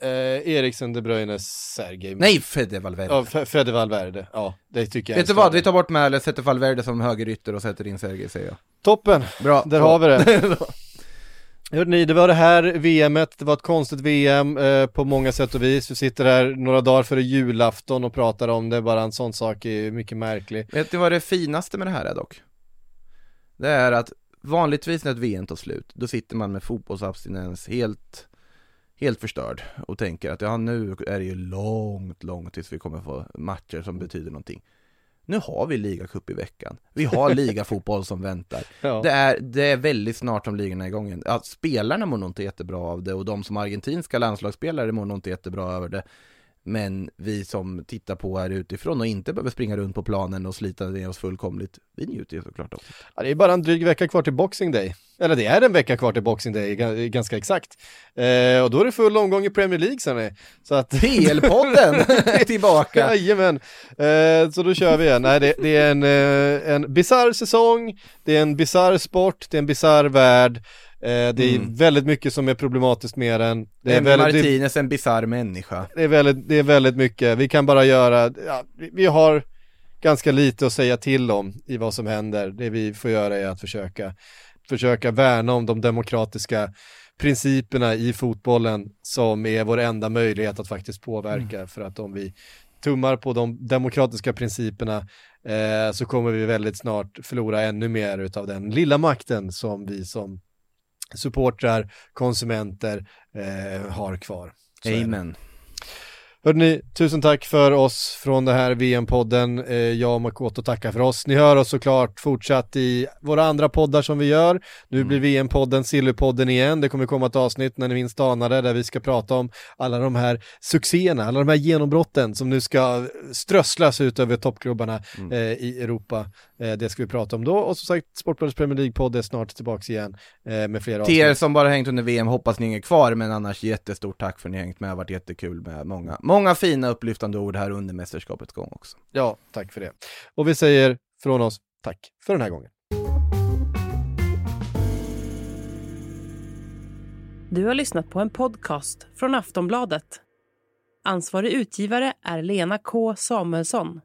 Eh, Eriksen, De Bruyne, Sergej. Nej, Fede Valverde. Ja, Fe- Fede Valverde. Ja, det tycker jag. Vet du vad? Vi tar bort Mäle, sätter Valverde som högerytter och sätter in Sergej säger jag. Toppen, Bra. där så. har vi det. Hörde ni, det var det här VMet, det var ett konstigt VM eh, på många sätt och vis. Vi sitter här några dagar före julafton och pratar om det, bara en sån sak är mycket märklig. Vet ni vad det finaste med det här är dock? Det är att vanligtvis när ett VM tar slut, då sitter man med fotbollsabstinens helt, helt förstörd och tänker att ja nu är det ju långt, långt tills vi kommer få matcher som betyder någonting. Nu har vi ligacup i veckan. Vi har ligafotboll som väntar. Ja. Det är, det är väldigt snart som ligorna är igång igen. Ja, spelarna mår nog inte jättebra av det och de som argentinska landslagsspelare mår nog inte jättebra över det. Men vi som tittar på här utifrån och inte behöver springa runt på planen och slita ner oss fullkomligt, vi njuter ju såklart också. Ja, det är bara en dryg vecka kvar till Boxing Day. Eller det är en vecka kvar till Boxing Day, ga- ganska exakt. Eh, och då är det full omgång i Premier League sen är. Så att... PL-podden är tillbaka! Jajamän, eh, så då kör vi igen. Nej, det, det är en, eh, en bizarr säsong, det är en bizarr sport, det är en bizarr värld. Eh, det är Mm. väldigt mycket som är problematiskt med den. Det är, väldigt, Martinez, en bisarr människa. det, är väldigt, det är väldigt mycket, vi kan bara göra, ja, vi, vi har ganska lite att säga till om i vad som händer. Det vi får göra är att försöka, försöka värna om de demokratiska principerna i fotbollen som är vår enda möjlighet att faktiskt påverka. För att om vi tummar på de demokratiska principerna eh, så kommer vi väldigt snart förlora ännu mer utav den lilla makten som vi som supportrar, konsumenter eh, har kvar. Så. Amen. Hörrni, tusen tack för oss från det här VM-podden. Eh, jag och Makoto tackar för oss. Ni hör oss såklart fortsatt i våra andra poddar som vi gör. Nu blir VM-podden Sillypodden igen. Det kommer komma ett avsnitt när ni minst anade där vi ska prata om alla de här succéerna, alla de här genombrotten som nu ska strösslas ut över toppklubbarna Mm. eh, i Europa. Eh, det ska vi prata om då. Och som sagt, Sportbladets Premier League-podd är snart tillbaks igen eh, med fler Till er avsnitt. som bara hängt under VM, hoppas ni hänger kvar, men annars jättestort tack för att ni hängt med, det har varit jättekul med många, många fina upplyftande ord här under mästerskapets gång också. Ja, tack för det. Och vi säger från oss tack för den här gången. Du har lyssnat på en podcast från Aftonbladet. Ansvarig utgivare är Lena K Samuelsson.